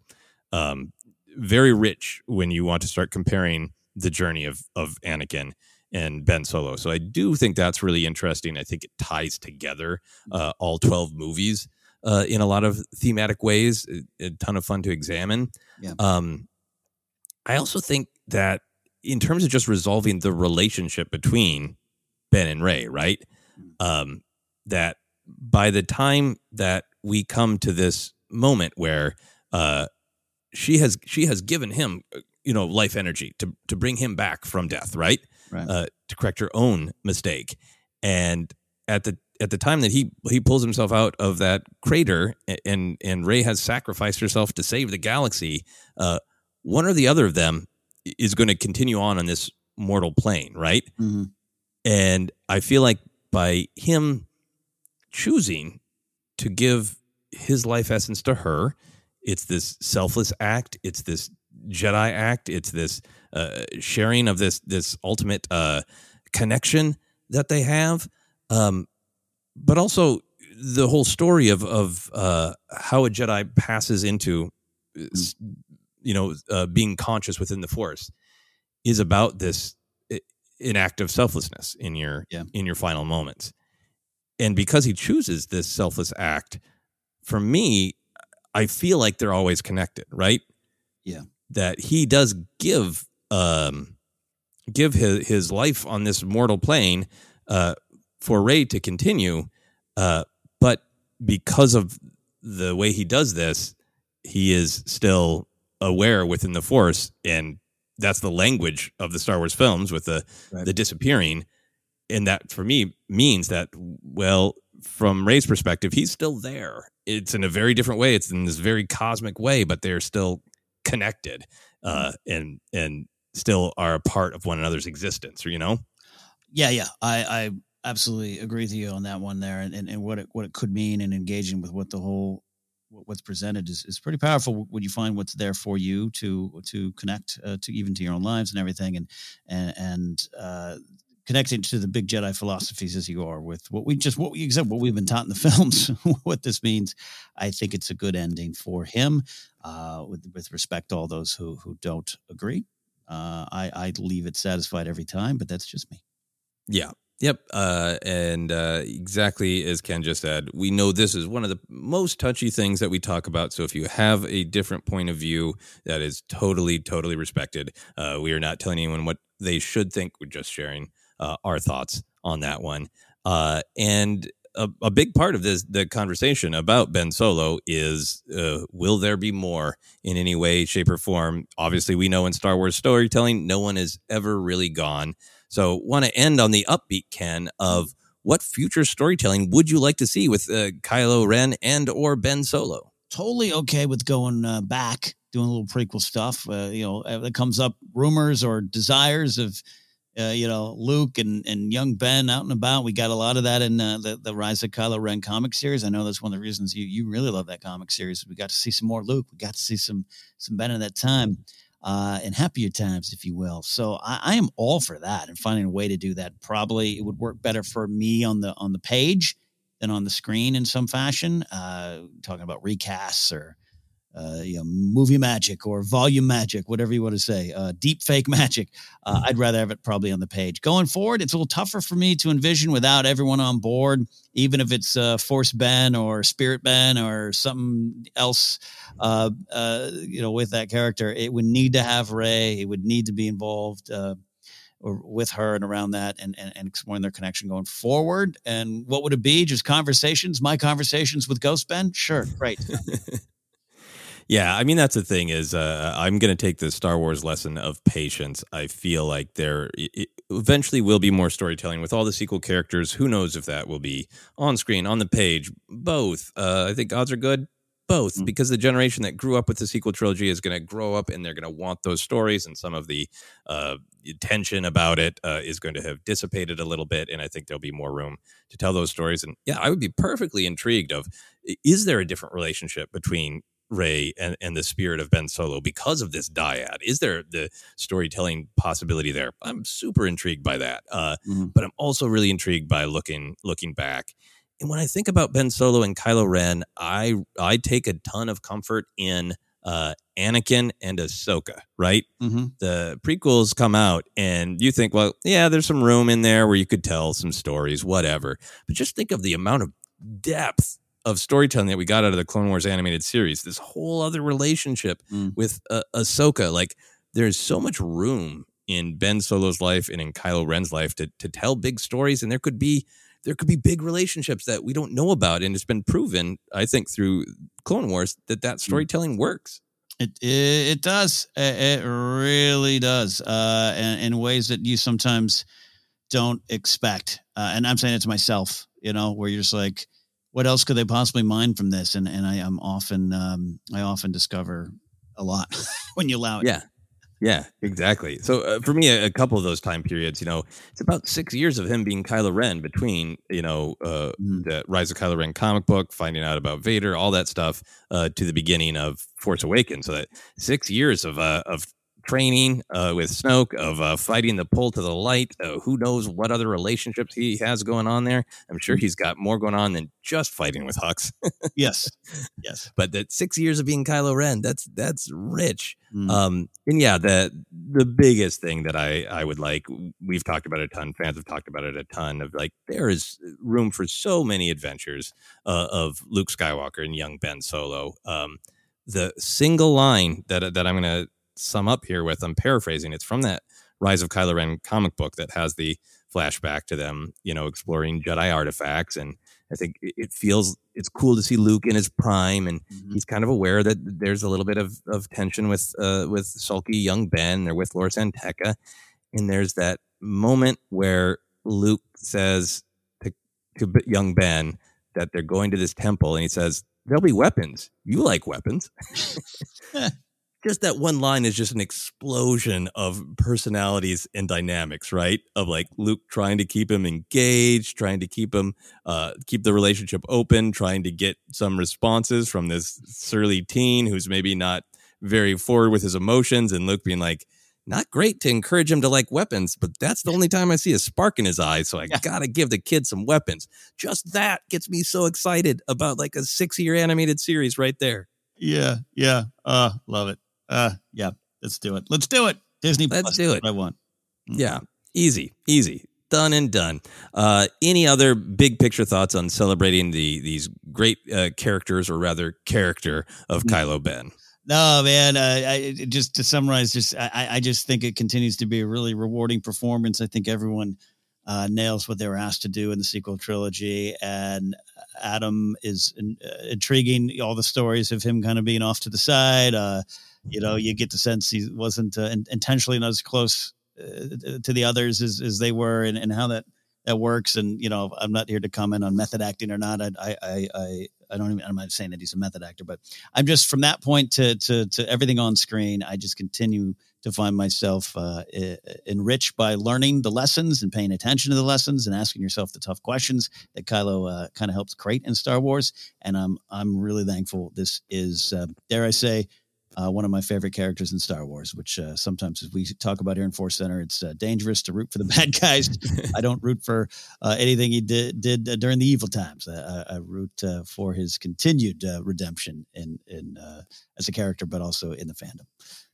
um, very rich when you want to start comparing the journey of of Anakin and Ben Solo. So I do think that's really interesting. I think it ties together uh, all twelve movies uh, in a lot of thematic ways. A, a ton of fun to examine. Yeah. Um, I also think that in terms of just resolving the relationship between Ben and Rey, right? Um, that by the time that we come to this moment where uh, she has she has given him, you know, life energy to to bring him back from death, right? Right. Uh, to correct her own mistake, and at the at the time that he he pulls himself out of that crater, and and Rey has sacrificed herself to save the galaxy. Uh, one or the other of them is going to continue on on this mortal plane, right? Mhm. And I feel like by him choosing to give his life essence to her, it's this selfless act. It's this Jedi act. It's this uh, sharing of this this ultimate uh, connection that they have. Um, but also the whole story of of uh, how a Jedi passes into, uh, you know, uh, being conscious within the Force is about this an act of selflessness in your Yeah. in your final moments. And because he chooses this selfless act, for me, I feel like they're always connected, right? Yeah. That he does give um give his his life on this mortal plane uh for Rey to continue. Uh but because of the way he does this, he is still aware within the force and that's the language of the Star Wars films with the Right. the disappearing and that for me means that well from Rey's perspective he's still there it's in a very different way it's in this very cosmic way but they're still connected uh and and still are a part of one another's existence you know Yeah, yeah. I, I absolutely agree with you on that one there, and, and, and what it what it could mean and engaging with what the whole what's presented is, is pretty powerful when you find what's there for you to to connect uh, to even to your own lives and everything, and and and uh, connecting to the big Jedi philosophies as you are with what we just what we except what we've been taught in the *laughs* films, *laughs* what this means. I think it's a good ending for him. Uh, with with respect to all those who who don't agree, uh, I I leave it satisfied every time, but that's just me. Yeah. Yep. Uh, and uh, exactly as Ken just said, we know this is one of the most touchy things that we talk about. So if you have a different point of view, that is totally, totally respected. Uh, we are not telling anyone what they should think. We're just sharing uh, our thoughts on that one. Uh, and a, a big part of this, the conversation about Ben Solo is uh, will there be more in any way, shape, or form? Obviously, we know in Star Wars storytelling, no one is ever really gone. So, want to end on the upbeat, Ken, of what future storytelling would you like to see with uh, Kylo Ren and or Ben Solo? Totally okay with going uh, back, doing a little prequel stuff. Uh, you know, that comes up rumors or desires of, uh, you know, Luke and, and young Ben out and about. We got a lot of that in uh, the, the Rise of Kylo Ren comic series. I know that's one of the reasons you you really love that comic series. We got to see some more Luke. We got to see some some Ben at that time uh, and happier times, if you will. So I, I, am all for that and finding a way to do that. Probably it would work better for me on the on the page than on the screen in some fashion. Uh, talking about recasts or uh, you know, movie magic or volume magic, whatever you want to say, uh, deep fake *laughs* magic. Uh, I'd rather have it probably on the page. Going forward, it's a little tougher for me to envision without everyone on board, even if it's uh, Force Ben or Spirit Ben or something else, uh, uh, you know, with that character. It would need to have Rey, It would need to be involved. Uh, or with her and around that and, and, and exploring their connection going forward. And what would it be? Just conversations, my conversations with Ghost Ben? Sure, great. *laughs* Yeah, I mean that's the thing is uh, I'm going to take the Star Wars lesson of patience. I feel like there eventually will be more storytelling with all the sequel characters. Who knows if that will be on screen, on the page, both. Uh, I think odds are good both mm-hmm. because the generation that grew up with the sequel trilogy is going to grow up and they're going to want those stories and some of the uh, tension about it uh, is going to have dissipated a little bit and i think there'll be more room to tell those stories and yeah i would be perfectly intrigued of is there a different relationship between Rey and, and the spirit of Ben Solo because of this dyad? Is there the storytelling possibility there? I'm super intrigued by that, uh, mm-hmm. but I'm also really intrigued by looking looking back. And when I think about Ben Solo and Kylo Ren, I I take a ton of comfort in uh, Anakin and Ahsoka. Right, mm-hmm. the prequels come out, and you think, well, yeah, there's some room in there where you could tell some stories, whatever. But just think of the amount of depth of storytelling that we got out of the Clone Wars animated series. This whole other relationship mm. with uh, Ahsoka. Like, there's so much room in Ben Solo's life and in Kylo Ren's life to to tell big stories, and there could be there could be big relationships that we don't know about, and it's been proven, I think, through Clone Wars that that mm. storytelling works. It, it, it does. It, it really does. Uh, in, in ways that you sometimes don't expect. Uh, and I'm saying it to myself. You know, where you're just like, what else could they possibly mine from this? And and I am often um, I often discover a lot *laughs* when you allow it. Yeah. Yeah, exactly. So uh, for me, a, a, couple of those time periods, you know, it's about six years of him being Kylo Ren between, you know, uh, mm. the Rise of Kylo Ren comic book, finding out about Vader, all that stuff, uh, to the beginning of Force Awakens. So that six years of uh, of training uh, with Snoke, of uh, fighting the pull to the light. Uh, who knows what other relationships he has going on there? I'm sure he's got more going on than just fighting with Hux. *laughs* yes, yes. But that six years of being Kylo Ren, that's that's rich. Mm. Um, and yeah, the the biggest thing that I I would like, we've talked about it a ton. Fans have talked about it a ton. Of like, there is room for so many adventures uh, of Luke Skywalker and young Ben Solo. Um, the single line that that I'm going to sum up here with. I'm paraphrasing. It's from that Rise of Kylo Ren comic book that has the flashback to them, you know, exploring Jedi artifacts. And I think it feels it's cool to see Luke in his prime, and mm-hmm. he's kind of aware that there's a little bit of, of tension with uh, with sulky young Ben or with Lor San Tekka. And there's that moment where Luke says to, to young Ben that they're going to this temple, and he says, There'll be weapons. You like weapons. *laughs* *laughs* just that one line is just an explosion of personalities and dynamics, right? Of like Luke trying to keep him engaged, trying to keep him, uh, keep the relationship open, trying to get some responses from this surly teen who's maybe not very forward with his emotions, and Luke being like, not great to encourage him to like weapons, but that's the only time I see a spark in his eyes. So I yeah. gotta give the kid some weapons. Just that gets me so excited about like a six year animated series right there. Yeah, yeah. Uh, love it. Uh, yeah, let's do it. Let's do it. Disney. Let's Plus, do it. I want. Mm. Yeah, easy, easy, done and done. Uh, any other big picture thoughts on celebrating the these great uh, characters, or rather, character of mm. Kylo Ben? No, man. Uh, I, just to summarize, just I, I just think it continues to be a really rewarding performance. I think everyone uh, nails what they were asked to do in the sequel trilogy, and Adam is uh, intriguing. All the stories of him kind of being off to the side. You know, you get the sense he wasn't uh, intentionally not as close uh, to the others as, as they were and, and how that that works. And you know, I'm not here to comment on method acting or not. I I I I don't even. I'm not saying that he's a method actor, but I'm just from that point to to to everything on screen. I just continue to find myself uh, enriched by learning the lessons and paying attention to the lessons and asking yourself the tough questions that Kylo uh, kind of helps create in Star Wars. And I'm I'm really thankful. This is uh, dare I say uh, one of my favorite characters in Star Wars, which uh, sometimes as we talk about here in Force Center, it's uh, dangerous to root for the *laughs* bad guys. I don't root for uh, anything he did, did uh, during the evil times. I, I root uh, for his continued redemption in, in as a character, but also in the fandom.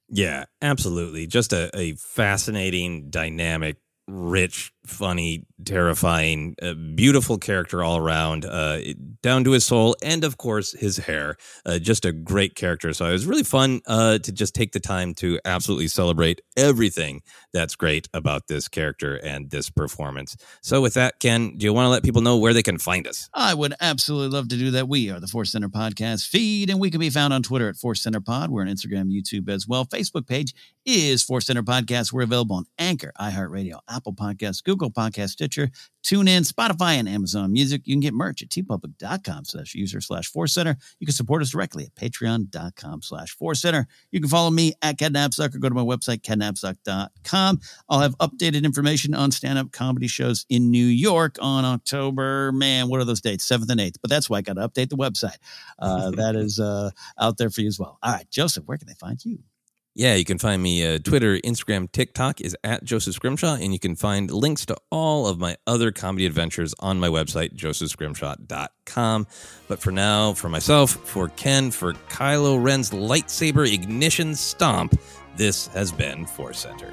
Yeah, absolutely. Just a, a fascinating, dynamic rich, funny, terrifying, uh, beautiful character all around, uh, down to his soul, and of course his hair. Uh, just a great character. So it was really fun uh, to just take the time to absolutely celebrate everything that's great about this character and this performance. So with that, Ken, do you want to let people know where they can find us? I would absolutely love to do that. We are the Force Center Podcast feed, and we can be found on Twitter at Force Center Pod. We're on Instagram, YouTube as well. Facebook page is Force Center Podcast. We're available on Anchor, iHeartRadio, Apple Podcasts, Google Podcast, Stitcher, TuneIn, Spotify, and Amazon Music. You can get merch at teepublic.com slash user slash Force Center. You can support us directly at patreon.com slash Force Center. You can follow me at Ken or go to my website, kennapzok.com. I'll have updated information on stand-up comedy shows in New York on October, man, what are those dates? 7th and 8th. But that's why I got to update the website. Uh, that is *laughs* uh, out there for you as well. All right, Joseph, where can they find you? Yeah, you can find me uh, Twitter, Instagram, TikTok is at Joseph Scrimshaw, and you can find links to all of my other comedy adventures on my website, josephscrimshaw.com. But for now, for myself, for Ken, for Kylo Ren's lightsaber ignition stomp, this has been Force Center.